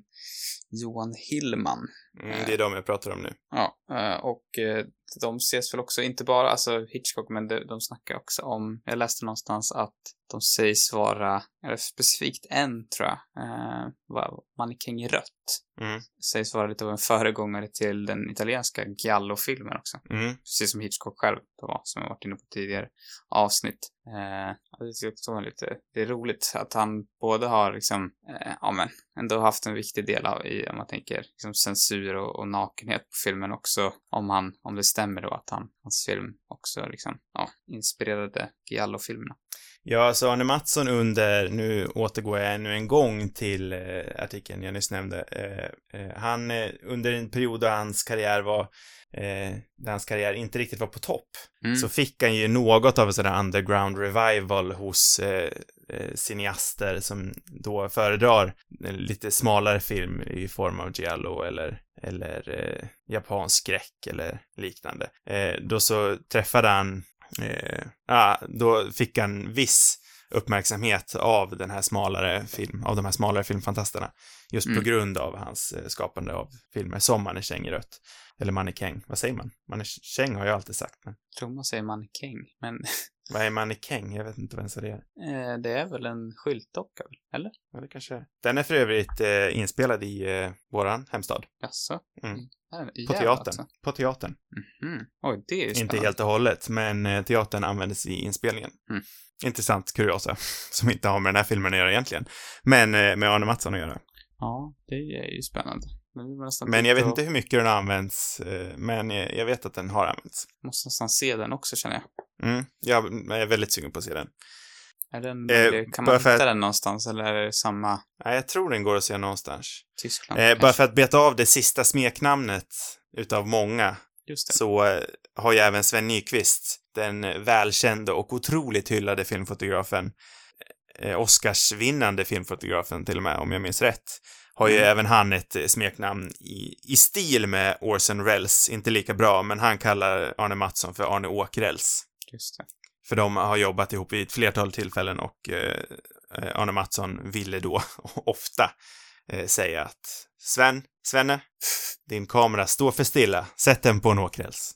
Johan Hillman. Mm, det är de jag pratar om nu. Ja, eh, och eh, de ses väl också, inte bara, alltså Hitchcock, men de, de snackar också om, jag läste någonstans att de sägs vara, eller specifikt en tror jag, eh, Mannekäng i rött. Mm, Sägs vara lite av en föregångare till den italienska Giallo-filmen också. mm, Precis som Hitchcock själv då var, som jag varit inne på tidigare avsnitt. Eh, det var lite, det är roligt att han både har liksom, eh, ja men, ändå haft en viktig del av i, om man tänker, liksom censur och, och nakenhet på filmen också, om han, om det stämmer då att han, hans film också liksom, ja, inspirerade Giallo-filmerna. Ja, så Arne Mattsson under, nu återgår jag ännu en gång till eh, artikeln jag nyss nämnde. Eh, eh, han, eh, under en period då hans karriär var, eh, där hans karriär inte riktigt var på topp, Mm. så fick han ju något av en sån där underground revival hos eh, cineaster som då föredrar lite smalare film i form av giallo eller, eller eh, japansk skräck eller liknande. Eh, då så träffade han, eh, ja, då fick han viss uppmärksamhet av den här smalare film, av de här smalare filmfantasterna. Just Mm. på grund av hans eh, skapande av filmer som Mannekäng i rött. Eller Mannekäng, vad säger man? Mannekäng har jag alltid sagt, men Jag tror man säger mannekäng, men vad är Mannekäng? Jag vet inte vad ens det är. eh, det är väl en skyltdocka, eller? Ja, det kanske är. Den är för övrigt eh, inspelad i eh, våran hemstad. Jaså? Mm. I På teatern. alltså? På teatern. Mhm. Oj, det är ju Inte spännande. helt och hållet, men eh, teatern användes i inspelningen. Mm. Intressant kuriosa, som inte har med den här filmen att göra egentligen. Men eh, med Arne Mattsson att göra. Ja, det är ju spännande. Men, jag vet titta inte hur mycket den har använts, eh, men jag vet att den har använts. och- Måste nästan se den också, känner jag. Mm, jag är väldigt sugen på att se den. Är den, Eh, möjlig? kan man hitta att- den någonstans, eller är det samma Nej, jag tror den går att se någonstans. Tyskland? Eh, bara för att beta av det sista smeknamnet utav många, så eh, har ju även Sven Nykvist, den eh, välkände och otroligt hyllade filmfotografen, eh, Oscarsvinnande filmfotografen till och med, om jag minns rätt, har ju Mm. även han ett eh, smeknamn i, i stil med Orson Welles, inte lika bra, men han kallar Arne Mattsson för Arne Åkrells. Just det. För de har jobbat ihop vid ett flertal tillfällen och eh, eh, Arne Mattsson ville då ofta eh, säga att Sven, Svenne, din kamera står för stilla, sätt den på en åkräls.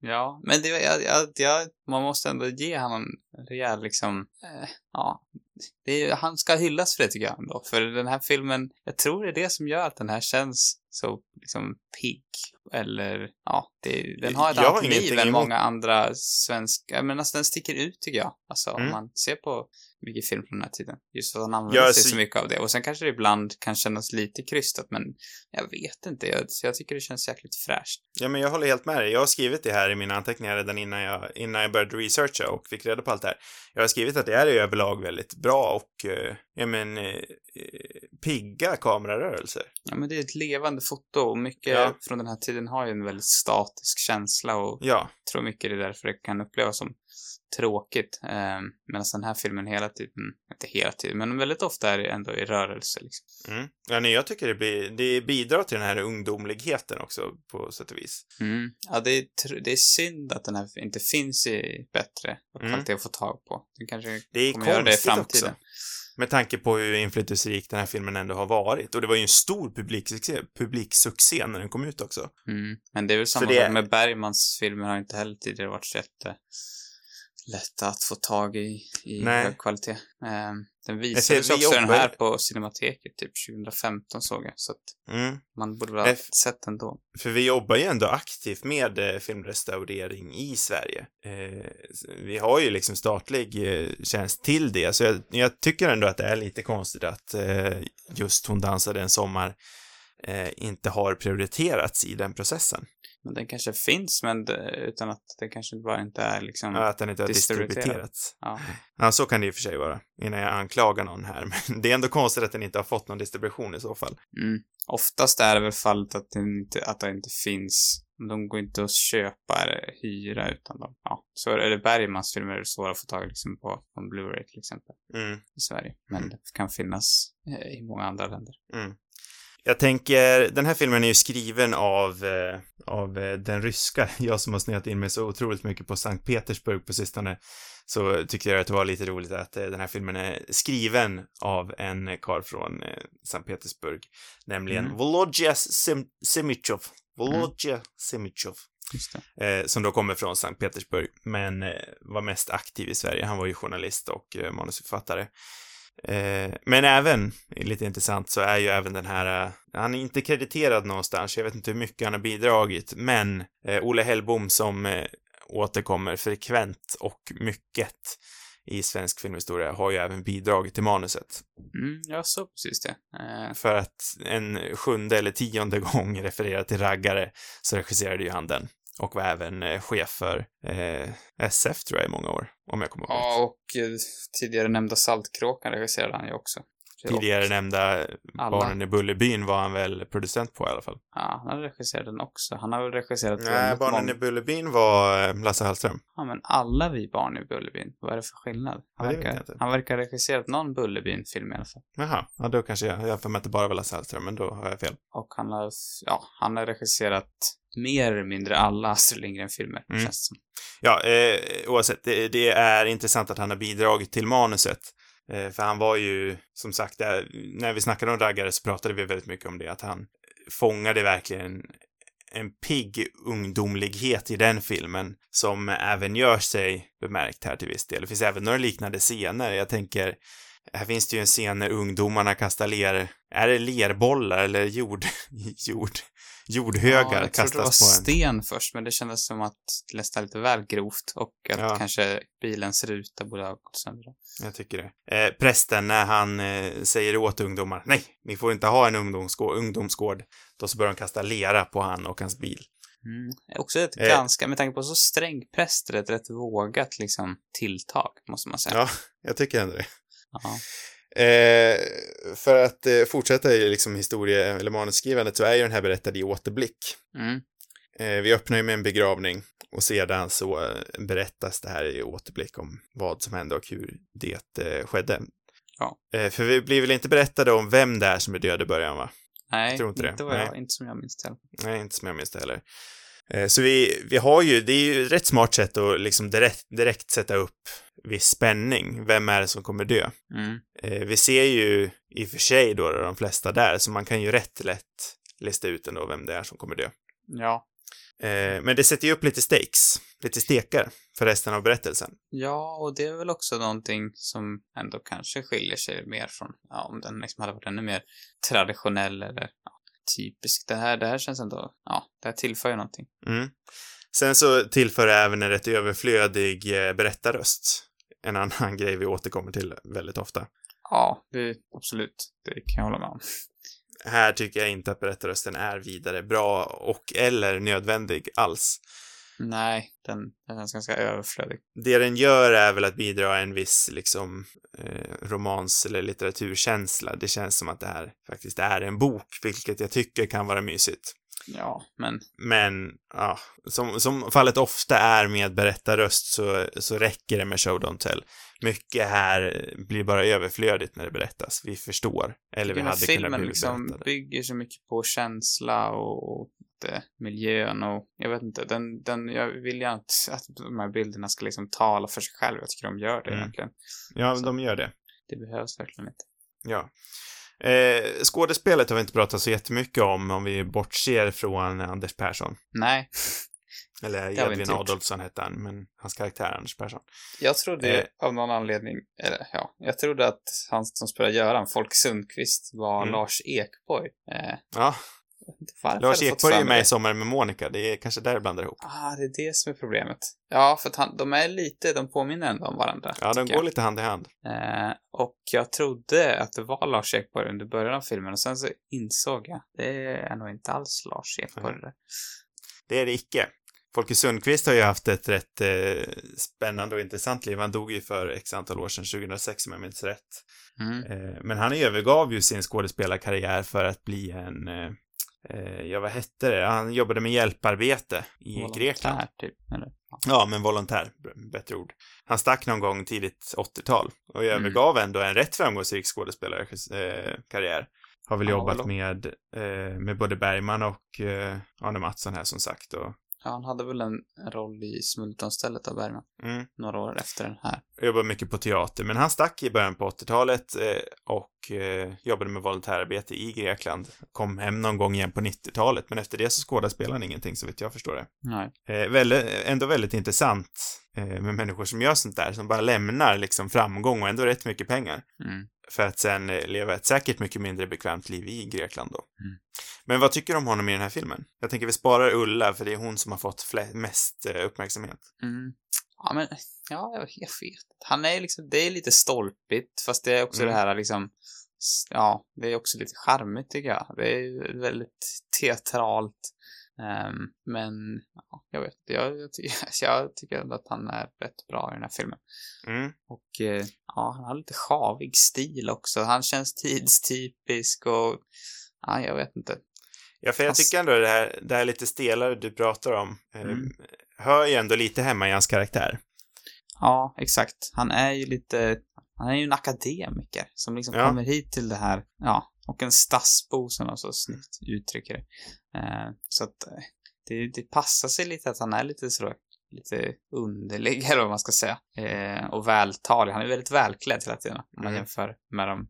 Ja, men det, jag, jag, jag, man måste ändå ge honom en rejäl liksom, eh, ja, är, han ska hyllas för det tycker jag ändå. För den här filmen, jag tror det är det som gör att den här känns så liksom pigg. Eller, ja, det, den har ett Jag annat liv än många andra svenska, men alltså den sticker ut tycker jag. Alltså om Mm. man ser på mycket film från den här tiden. Just för att han använder Ja, sig så- så mycket av det. Och sen kanske det ibland kan kännas lite krystat, men jag vet inte. Jag, jag tycker det känns jäkligt fräscht. Ja, men jag håller helt med dig. Jag har skrivit det här i mina anteckningar redan innan jag, innan jag började researcha och fick reda på allt det här. Jag har skrivit att det är överlag väldigt bra och, eh, ja men, eh, eh, pigga kamerarörelser. Ja, men det är ett levande foto och mycket Ja. från den här tiden har ju en väldigt statisk känsla och Ja, jag tror mycket det är därför det kan upplevas som tråkigt. Eh, Medan den här filmen hela tiden, inte hela tiden, men väldigt ofta är det ändå i rörelse liksom. Mm. Ja, nej, jag tycker det, blir, det bidrar till den här ungdomligheten också på sätt och vis. Mm. Ja, det är, det är synd att den här inte finns i bättre Mm. kvalitet att få tag på. Den kanske Det är kommer göra det i framtiden. också. Med tanke på hur inflytelserik den här filmen ändå har varit. Och det var ju en stor publiksuccé, publiksuccé när den kom ut också. Mm. Men det är väl samma sak med Bergmans filmer har inte heller tidigare varit så jätte lätta att få tag i, i Nej. hög kvalitet. Eh, den visades vi också den jobbar- här på Cinemateket typ 2015 såg jag, så att Mm. man borde väl ha sett den då. För vi jobbar ju ändå aktivt med eh, filmrestaurering i Sverige. Eh, vi har ju liksom statlig eh, tjänst till det, så jag, jag tycker ändå att det är lite konstigt att eh, just Hon dansade en sommar eh, inte har prioriterats i den processen. Men den kanske finns, men det, utan att det kanske bara inte är liksom... Ja, Att den inte har distributerats. Ja. Ja, så kan det och för sig vara, innan jag anklagar någon här. Men det är ändå konstigt att den inte har fått någon distribution i så fall. Mm. Oftast är det väl fallet att det inte, att det inte finns. De går inte att köpa eller hyra utan de, ja. Så är det Bergmans filmer är det svåra att få tag liksom på, på Blu-ray till exempel Mm. i Sverige. Men Mm. det kan finnas eh, i många andra länder. Mm. Jag tänker, den här filmen är ju skriven av, eh, av eh, den ryska. Jag som har snöat in mig så otroligt mycket på Sankt Petersburg på sistone, så tyckte jag att det var lite roligt att eh, den här filmen är skriven av en karl från eh, Sankt Petersburg, nämligen Mm. Volodja Sem- Semichov. Volodja Semichov. Just det. eh, som då kommer från Sankt Petersburg, men eh, var mest aktiv i Sverige. Han var ju journalist och manusförfattare. Eh, men även, lite intressant, så är ju även den här, eh, han är inte krediterad någonstans, jag vet inte hur mycket han har bidragit, men eh, Olle Hellbom som eh, återkommer frekvent och mycket i svensk filmhistoria har ju även bidragit till manuset. Mm, jag såg precis det. Eh, För att en sjunde eller tionde gång referera till raggare så regisserade ju han den. Och var även eh, chef för eh, SF tror jag i många år, om jag kommer ihåg ja, och eh, tidigare nämnda Saltkråkan regisserade han ju också. Tidigare nämnda Alla. Barnen i Bullerbyn var han väl producent på i alla fall. Ja, han har regisserat den också. Han har väl regisserat Nej, Barnen många- i Bullerbyn var eh, Lasse Hallström. Ja, men alla vi barn i Bullerbyn. Vad är det för skillnad? Han, Ja, verkar, han verkar ha regisserat någon Bullerbyn-film i alla fall. Jaha, ja då kanske jag, jag för mig att det bara var Lasse Hallström, men då har jag fel. Och han har, ja, han har regisserat mer eller mindre alla Astrid Lindgren-filmer, Mm. känns det som. Ja, eh, oavsett, det, det är intressant att han har bidragit till manuset. Eh, för han var ju, som sagt, eh, när vi snackade om raggare så pratade vi väldigt mycket om det, att han fångade verkligen en pigg ungdomlighet i den filmen som även gör sig bemärkt här till viss del. Det finns även några liknande scener. Jag tänker, här finns det ju en scen när ungdomarna kastar ler, är det lerbollar eller jord, jord, jordhögar ja, jag trodde det var kastas på en. sten först, men det kändes som att det nästan lite väl grovt och att Ja. kanske bilens ruta borde ha gått sönder. Jag tycker det. Eh, prästen, när han eh, säger åt ungdomar, nej, ni får inte ha en ungdomsgård, ungdomsgård, då så börjar de kasta lera på han och hans bil. Mm. Också ett Eh. ganska, med tanke på så sträng präst, ett rätt vågat liksom tilltag, måste man säga. Ja, jag tycker ändå det. Ja. Eh, för att eh, fortsätta i liksom historie eller manusskrivandet så är ju den här berättad i återblick. Mm. Eh, vi öppnar ju med en begravning och sedan så eh, berättas det här i återblick om vad som hände och hur det eh, skedde. Ja. Eh, för vi blir väl inte berättade om vem det är som är död i början, va? Nej, tror inte det. inte, vad jag, Nej. inte som jag minns det. Nej, inte som jag minns det heller. Så vi, vi har ju, det är ju ett rätt smart sätt att liksom direkt, direkt sätta upp viss spänning. Vem är det som kommer dö? Mm. Eh, Vi ser ju i och för sig då de flesta där, så man kan ju rätt lätt lista ut ändå vem det är som kommer dö. Ja. Eh, Men det sätter ju upp lite stakes, lite stekar för resten av berättelsen. Ja, och det är väl också någonting som ändå kanske skiljer sig mer från, ja, om den liksom hade varit ännu mer traditionell eller ja, typisk. Det här, det här känns ändå, ja, det här tillför ju någonting. Mm. Sen så tillför det även en rätt överflödig eh, berättarröst. En annan grej vi återkommer till väldigt ofta. Ja, det, absolut. Det kan jag hålla med om. Här tycker jag inte att berättarrösten är vidare bra och eller nödvändig alls. Nej, den, den känns ganska överflödig. Det den gör är väl att bidra en viss liksom eh, romans eller litteraturkänsla. Det känns som att det här faktiskt är en bok, vilket jag tycker kan vara mysigt. Ja, men... Men, ja, som, som fallet ofta är med berättarröst så, så räcker det med show don't tell. Mycket här blir bara överflödigt när det berättas. Vi förstår. Eller vi hade kunnat filmen liksom berättade. bygger så mycket på känsla och, och det, miljön och jag vet inte, den, den, jag vill gärna att, att de här bilderna ska liksom tala för sig själv. Jag tycker de gör det Mm. egentligen. Ja, Så. de gör det. Det behövs verkligen inte. Ja. Eh, skådespelet har vi inte pratat så jättemycket om, om vi bortser från Anders Persson. Nej, Eller Edvin. Adolfsson hette han, men hans karaktär är Anders Persson. jag trodde Eh. av någon anledning, eller ja, jag trodde att han som spelar Göran, Folk Sundqvist, var Mm. Lars Ekborg. Eh, Ja, varför Lars jag Ekborg är med i? Sommar med Monica. Det är kanske där det blandar ihop. Ah, det är det som är problemet. Ja, för att han, de är lite, de påminner ändå om varandra. Ja, de går jag. lite hand i hand. Eh, och jag trodde att det var Lars Ekborg under början av filmen och sen så insåg jag, det är nog inte alls Lars Ekborg. Det. Det är det icke. Folke Sundqvist har ju haft ett rätt eh, spännande och intressant liv. Han dog ju för x antal år sedan, 2006 om jag minns rätt. Mm. Eh, men han övergav ju sin skådespelarkarriär för att bli en, eh, eh, ja vad hette det? Han jobbade med hjälparbete i Volontär, Grekland. typ. Eller, ja. Ja, men volontär, bättre ord. Han stack någon gång tidigt 80-tal och Mm. övergav ändå en rätt framgångsrik skådespelarkarriär. Har väl Ja, jobbat med, eh, med både Bergman och eh, Arne Mattsson här som sagt. Och, ja, han hade väl en roll i Smultronstället av Bergman, mm, några år efter den här. jobbar mycket på teater, men han stack i början på 80-talet eh, och eh, jobbade med volontärarbete i Grekland. Kom hem någon gång igen på 90-talet, men efter det så skådespelade han ingenting så vitt jag förstår det. Nej. Eh, väldigt, ändå väldigt intressant med människor som gör sånt där, som bara lämnar liksom framgång och ändå rätt mycket pengar. Mm. För att sen eh, leva ett säkert mycket mindre bekvämt liv i Grekland då. Mm. Men vad tycker du om honom i den här filmen? Jag tänker vi sparar Ulla, för det är hon som har fått mest eh, uppmärksamhet. Mm. Ja, men, ja, jag, vet. Han är liksom, det är lite stolpigt, fast det är också Mm. det här liksom, ja, det är också lite charmigt tycker jag. Det är väldigt teatralt. Ehm, men, ja, jag vet inte. Jag, jag, jag tycker ändå att han är rätt bra i den här filmen. Mm. Och, eh, ja, han har lite sjavig stil också. Han känns tidstypisk och, ja, jag vet inte. Ja, för jag Fast- tycker ändå det här, det här lite stelare du pratar om, eh, Mm. hör ju ändå lite hemma i hans karaktär. Ja, exakt. Han är ju lite, han är ju en akademiker som liksom Ja. kommer hit till det här, ja, och en stadsbo som de så snyggt uttrycker det. Eh, så att eh, det, det passar sig lite att han är lite så, lite underlig, eller vad man ska säga. Eh, och vältalig. Han är väldigt välklädd hela tiden, om man Mm. jämför med de,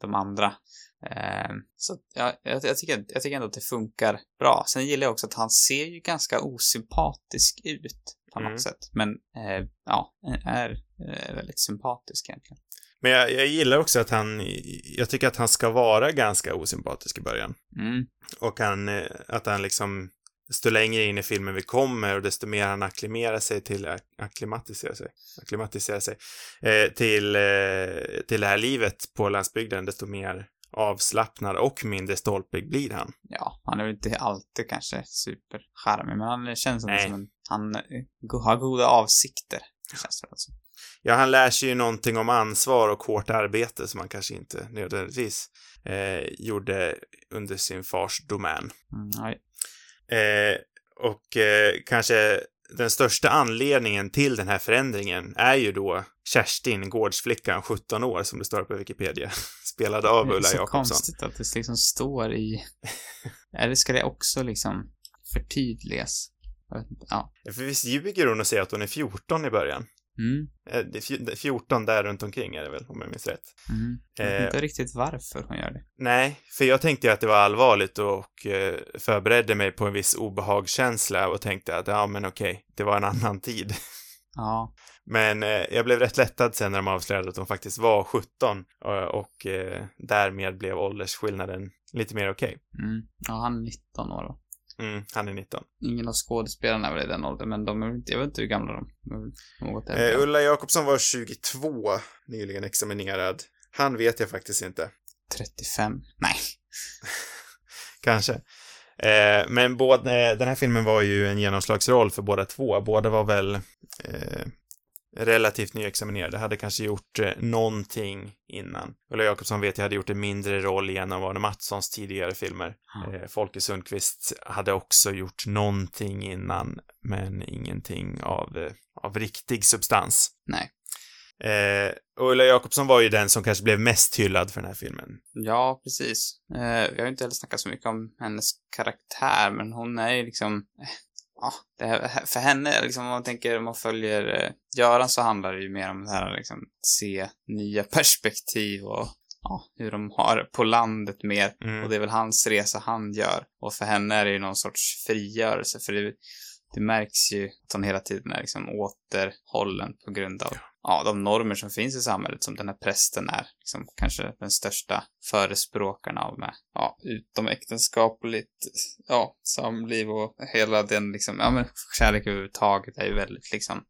de andra. Eh, så ja, jag, jag, tycker, jag tycker ändå att det funkar bra. Sen gillar jag också att han ser ju ganska osympatisk ut på något Mm. sätt. Men eh, ja, är väldigt sympatisk egentligen. Men jag, jag gillar också att han, jag tycker att han ska vara ganska osympatisk i början. Mm. Och han, eh, att han liksom, desto längre in i filmen vi kommer och desto mer han akklimerar sig till, akklimatiserar sig, akklimatiserar sig, eh, till, eh, till det här livet på landsbygden, desto mer avslappnad och mindre stolpig blir han. Ja, han är väl inte alltid kanske supercharmig, men han känns Nej. som en, han eh, har goda avsikter. Känns det alltså. Ja, han lär sig ju någonting om ansvar och hårt arbete som han kanske inte nödvändigtvis eh, gjorde under sin fars domän. Mm, nej. Eh, och eh, kanske den största anledningen till den här förändringen är ju då Kerstin, gårdsflickan, 17 år, som det står på Wikipedia, spelad av det är Ulla så Jakobsson. konstigt att det liksom står i... Eller ska det också liksom förtydligas? Ja. För visst ljuger hon och säger att hon är 14 i början? Mm. Eh, det är fj- 14 där runt omkring är det väl, om jag minns rätt. Mm. Jag vet Eh. inte riktigt varför hon gör det. Nej, för jag tänkte ju att det var allvarligt och eh, förberedde mig på en viss obehagskänsla och tänkte att ja, men okej, det var en annan tid. Ja. Men eh, jag blev rätt lättad sen när de avslöjade att de faktiskt var 17 och, och eh, därmed blev åldersskillnaden lite mer okej. Mm. Ja, han är 19 år då. Mm, han är 19. Ingen av skådespelarna är väl i den åldern, men de är inte, jag vet inte hur gamla de är. Något äldre. Eh, Ulla Jakobsson var 22, nyligen examinerad. Han vet jag faktiskt inte. 35. Nej. Kanske. Eh, men båda, eh, den här filmen var ju en genomslagsroll för båda två. Båda var väl eh, relativt nyexaminerade, hade kanske gjort eh, någonting innan. Ulla Jakobsson vet jag hade gjort en mindre roll i en av Arne Mattssons tidigare filmer. Mm. Eh, Folke Sundqvist hade också gjort någonting innan, men ingenting av, eh, av riktig substans. Nej. Eh, och Ulla Jakobsson var ju den som kanske blev mest hyllad för den här filmen. Ja, precis. Eh, vi har ju inte heller snackat så mycket om hennes karaktär, men hon är ju liksom... Ja, det här, för henne, liksom, om man tänker, om man följer eh, Göran så handlar det ju mer om det här liksom, se nya perspektiv och ja, hur de har det på landet mer. Mm. Och det är väl hans resa han gör. Och för henne är det ju någon sorts frigörelse, för det, det märks ju att hon hela tiden är liksom återhållen på grund av ja, de normer som finns i samhället som den här prästen är liksom kanske den största förespråkaren av med, ja, utomäktenskapligt, ja, samliv och hela den liksom, ja men kärlek överhuvudtaget är ju väldigt liksom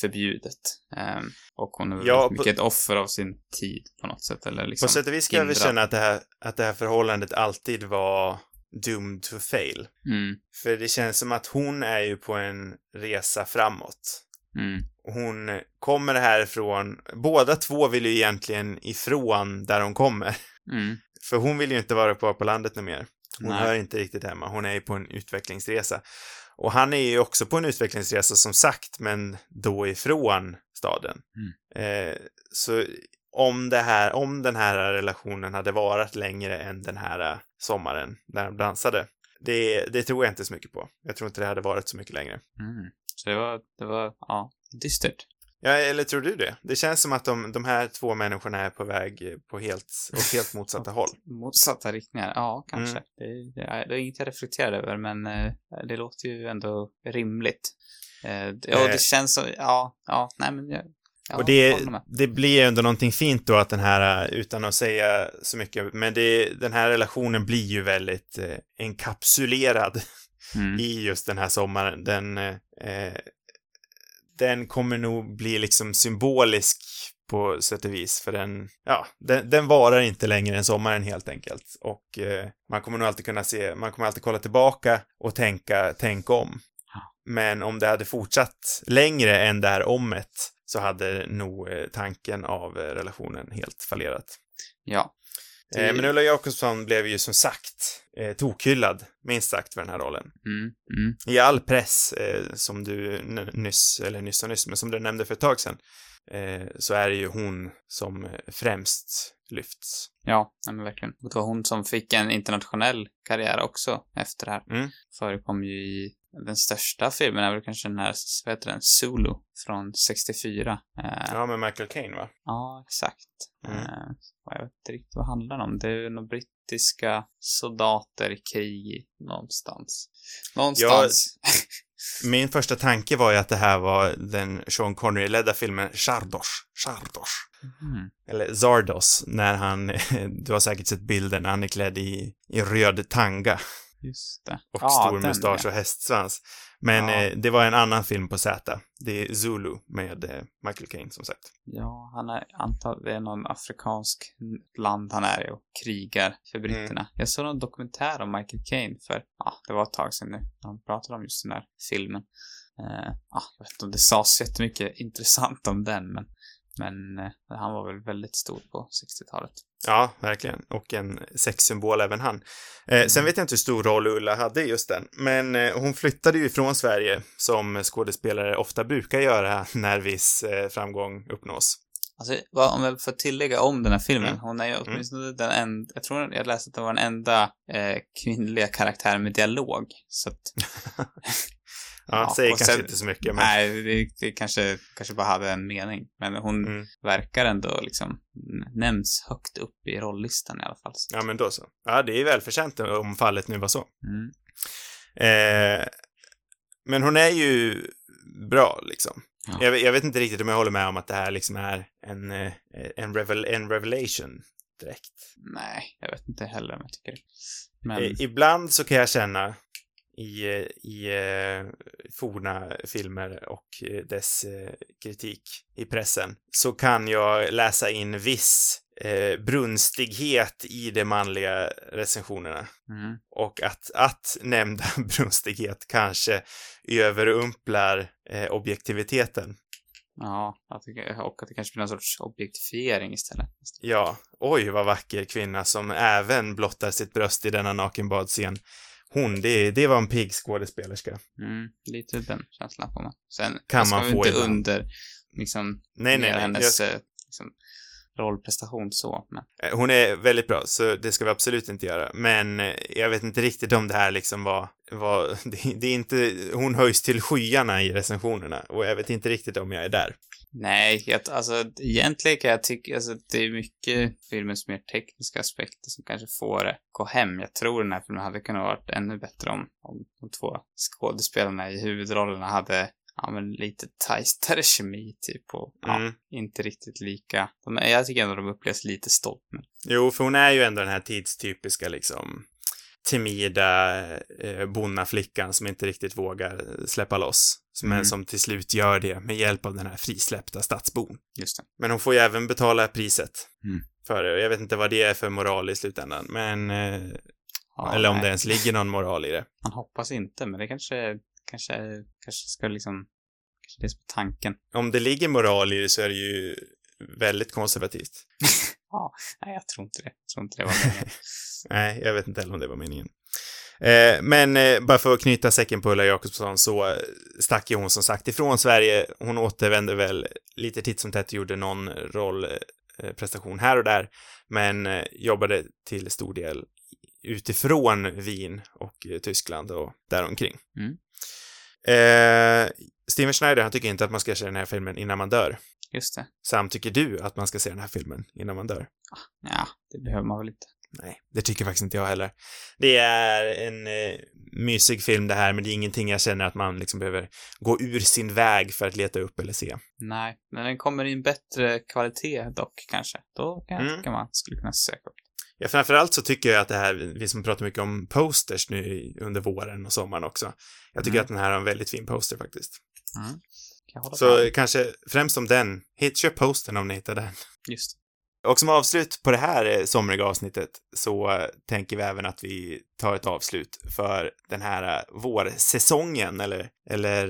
förbjudet. Um, och hon är ja, på, mycket ett offer av sin tid på något sätt, eller liksom På sätt och vis kan jag känna att det här, att det här förhållandet alltid var doomed to fail. Mm. För det känns som att hon är ju på en resa framåt. Mm. Hon kommer härifrån, båda två vill ju egentligen ifrån där hon kommer. Mm. För hon vill ju inte vara kvar på landet nu mer. Hon Nej. hör inte riktigt hemma, hon är ju på en utvecklingsresa. Och han är ju också på en utvecklingsresa som sagt, men då ifrån staden. Mm. Eh, så om det här, om den här relationen hade varit längre än den här sommaren när de dansade, det, det tror jag inte så mycket på. Jag tror inte det hade varit så mycket längre. Mm. Så det var, det var, ja, dystert. Ja, eller tror du det? Det känns som att de, de här två människorna är på väg på helt, åt helt motsatta håll. Motsatta riktningar, ja, kanske. Mm. Det, det, det är inget jag reflekterar över, men eh, det låter ju ändå rimligt. Eh, och det eh. känns så, ja, ja, nej men jag, Ja, och det, det blir ändå någonting fint då att den här, utan att säga så mycket, men det, den här relationen blir ju väldigt eh, enkapsulerad mm. i just den här sommaren. Den, eh, den kommer nog bli liksom symbolisk på sätt och vis, för den, ja, den, den varar inte längre än sommaren helt enkelt. Och eh, man kommer nog alltid kunna se, man kommer alltid kolla tillbaka och tänka, tänka om. Men om det hade fortsatt längre än det här omet så hade nog eh, tanken av eh, relationen helt fallerat. Ja. Det... Men Ulla Jakobsson blev ju som sagt eh, tokhyllad, minst sagt, för den här rollen. Mm, mm. I all press, eh, som du nyss, eller nyss och nyss, men som du nämnde för ett tag sedan, eh, så är det ju hon som främst lyfts. Ja, men verkligen. Det var hon som fick en internationell karriär också efter det här. Mm. Förekom ju i den största filmen är väl kanske den här, vad heter den, Zulu från 64. Eh, ja, med Michael Caine va? Ja, exakt. Mm. Eh, jag vet inte riktigt vad det handlar om. Det är några brittiska soldater i krig någonstans. Någonstans. Ja, min första tanke var ju att det här var den Sean Connery-ledda filmen Chardos. Chardos. Mm. Eller Zardos, när han, du har säkert sett bilden, han är klädd i, i röd tanga. Just det. Och ja, stor mustasch och hästsvans. Men ja. eh, det var en annan film på Z. Det är Zulu med eh, Michael Caine, som sagt. Ja, han är antagligen, det är någon afrikansk land han är i och krigar för mm. britterna. Mm. Jag såg en dokumentär om Michael Caine för, ja, det var ett tag sedan nu. Han pratade om just den här filmen. Eh, ja, jag vet inte om det sades jättemycket intressant om den, men men eh, han var väl väldigt stor på 60-talet. Ja, verkligen. Och en sexsymbol även han. Eh, sen mm. vet jag inte hur stor roll Ulla hade i just den, men eh, hon flyttade ju ifrån Sverige som skådespelare ofta brukar göra när viss eh, framgång uppnås. Alltså, om jag får tillägga om den här filmen, mm. hon är ju mm. åtminstone mm. den enda, jag tror jag läste att det var den enda eh, kvinnliga karaktären med dialog, så att Ja, ja säger kanske sen, inte så mycket. Men... Nej, det, det, kanske, kanske bara hade en mening. Men hon mm. verkar ändå liksom nämns högt upp i rolllistan i alla fall. Ja, men då så. Ja, det är välförtjänt om fallet nu var så. Mm. Eh, men hon är ju bra, liksom. Ja. Jag, jag, vet inte riktigt om jag håller med om att det här liksom är en, eh, en, revel, en revelation direkt. Nej, jag vet inte heller om jag tycker det. Men... Eh, ibland så kan jag känna i, i eh, forna filmer och dess eh, kritik i pressen så kan jag läsa in viss eh, brunstighet i de manliga recensionerna. Mm. Och att, att nämnda brunstighet kanske överumplar objektiviteten. Ja, att det, och att det kanske blir någon sorts objektifiering istället. Ja, oj vad vacker kvinna som även blottar sitt bröst i denna nakenbadscen. Hon, det, det var en pigg skådespelerska. Mm, lite den känslan får man. Sen kan man få inte ibland. under, liksom, Nej, nej, nej. hennes jag... liksom, rollprestation så. Men... Eh, hon är väldigt bra, så det ska vi absolut inte göra. Men eh, jag vet inte riktigt om det här liksom var, var det, det är inte, hon höjs till skyarna i recensionerna och jag vet inte riktigt om jag är där. Nej, jag, alltså egentligen kan jag tycka, alltså det är mycket filmens mer tekniska aspekter som kanske får det gå hem. Jag tror den här filmen hade kunnat varit ännu bättre om, om de två skådespelarna i huvudrollerna hade ja, men lite tajtare kemi typ och ja, Mm. inte riktigt lika. De, jag tycker ändå de upplevs lite stolt med. Jo, för hon är ju ändå den här tidstypiska liksom timida eh, bonnaflickan som inte riktigt vågar släppa loss. Men Mm. som till slut gör det med hjälp av den här frisläppta stadsbon. Just det. Men hon får ju även betala priset Mm. för det. Och Jag vet inte vad det är för moral i slutändan, men... Eh, Ja, eller om nej, det ens ligger någon moral i det. Man hoppas inte, men det kanske, kanske, kanske ska liksom, kanske det är som är tanken. Om det ligger moral i det så är det ju väldigt konservativt. Nej, jag tror inte det. Jag tror inte det var meningen. Nej, jag vet inte heller om det var meningen. Eh, men eh, bara för att knyta säcken på Ulla Jakobsson så eh, stack ju hon som sagt ifrån Sverige. Hon återvände väl lite titt som tätt och gjorde någon rollprestation här och där, men jobbade till stor del utifrån Wien och Tyskland och däromkring. Mm. Steven Schneider, han tycker inte att man ska se den här filmen innan man dör. Just det. Sam, tycker du att man ska se den här filmen innan man dör? Ja, det behöver man väl inte. Nej, det tycker faktiskt inte jag heller. Det är en eh, mysig film det här, men det är ingenting jag känner att man liksom behöver gå ur sin väg för att leta upp eller se. Nej, när den kommer i en bättre kvalitet dock kanske, då kan Mm. man skulle kunna söka upp. Ja, framförallt så tycker jag att det här, vi som pratar mycket om posters nu under våren och sommaren också. Jag tycker Mm. att den här har en väldigt fin poster faktiskt. Mm. Kan Så med? kanske främst om den. Hit, köp postern om ni hittar den. Just Och som avslut på det här eh, somriga avsnittet så eh, tänker vi även att vi tar ett avslut för den här eh, vårsäsongen eller, eller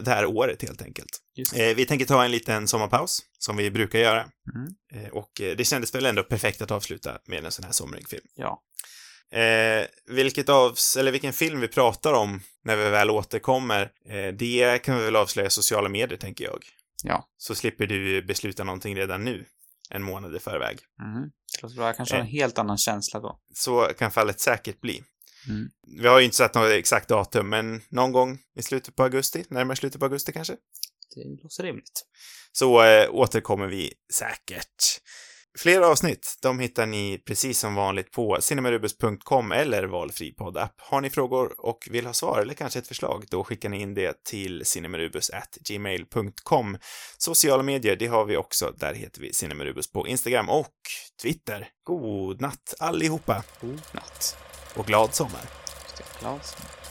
det här året helt enkelt. Vi tänker ta en liten sommarpaus som vi brukar göra. Mm. Och det kändes väl ändå perfekt att avsluta med en sån här somrig film. Ja. Eh, vilket av, eller vilken film vi pratar om när vi väl återkommer, eh, det kan vi väl avslöja i sociala medier, tänker jag. Ja. Så slipper du besluta någonting redan nu, en månad i förväg. Mm. Det låter bra. Jag kanske har en Eh. helt annan känsla då. Så kan fallet säkert bli. Mm. Vi har ju inte satt något exakt datum, men någon gång i slutet på augusti, närmare slutet på augusti kanske. Det låter rimligt. Så eh, återkommer vi säkert. Fler avsnitt, de hittar ni precis som vanligt på cinemarubus.com eller valfri poddapp. Har ni frågor och vill ha svar eller kanske ett förslag, då skickar ni in det till cinemarubus@gmail.com. Sociala medier, det har vi också. Där heter vi Cinemarubus på Instagram och Twitter. God natt allihopa God natt. och glad sommar. Glad sommar.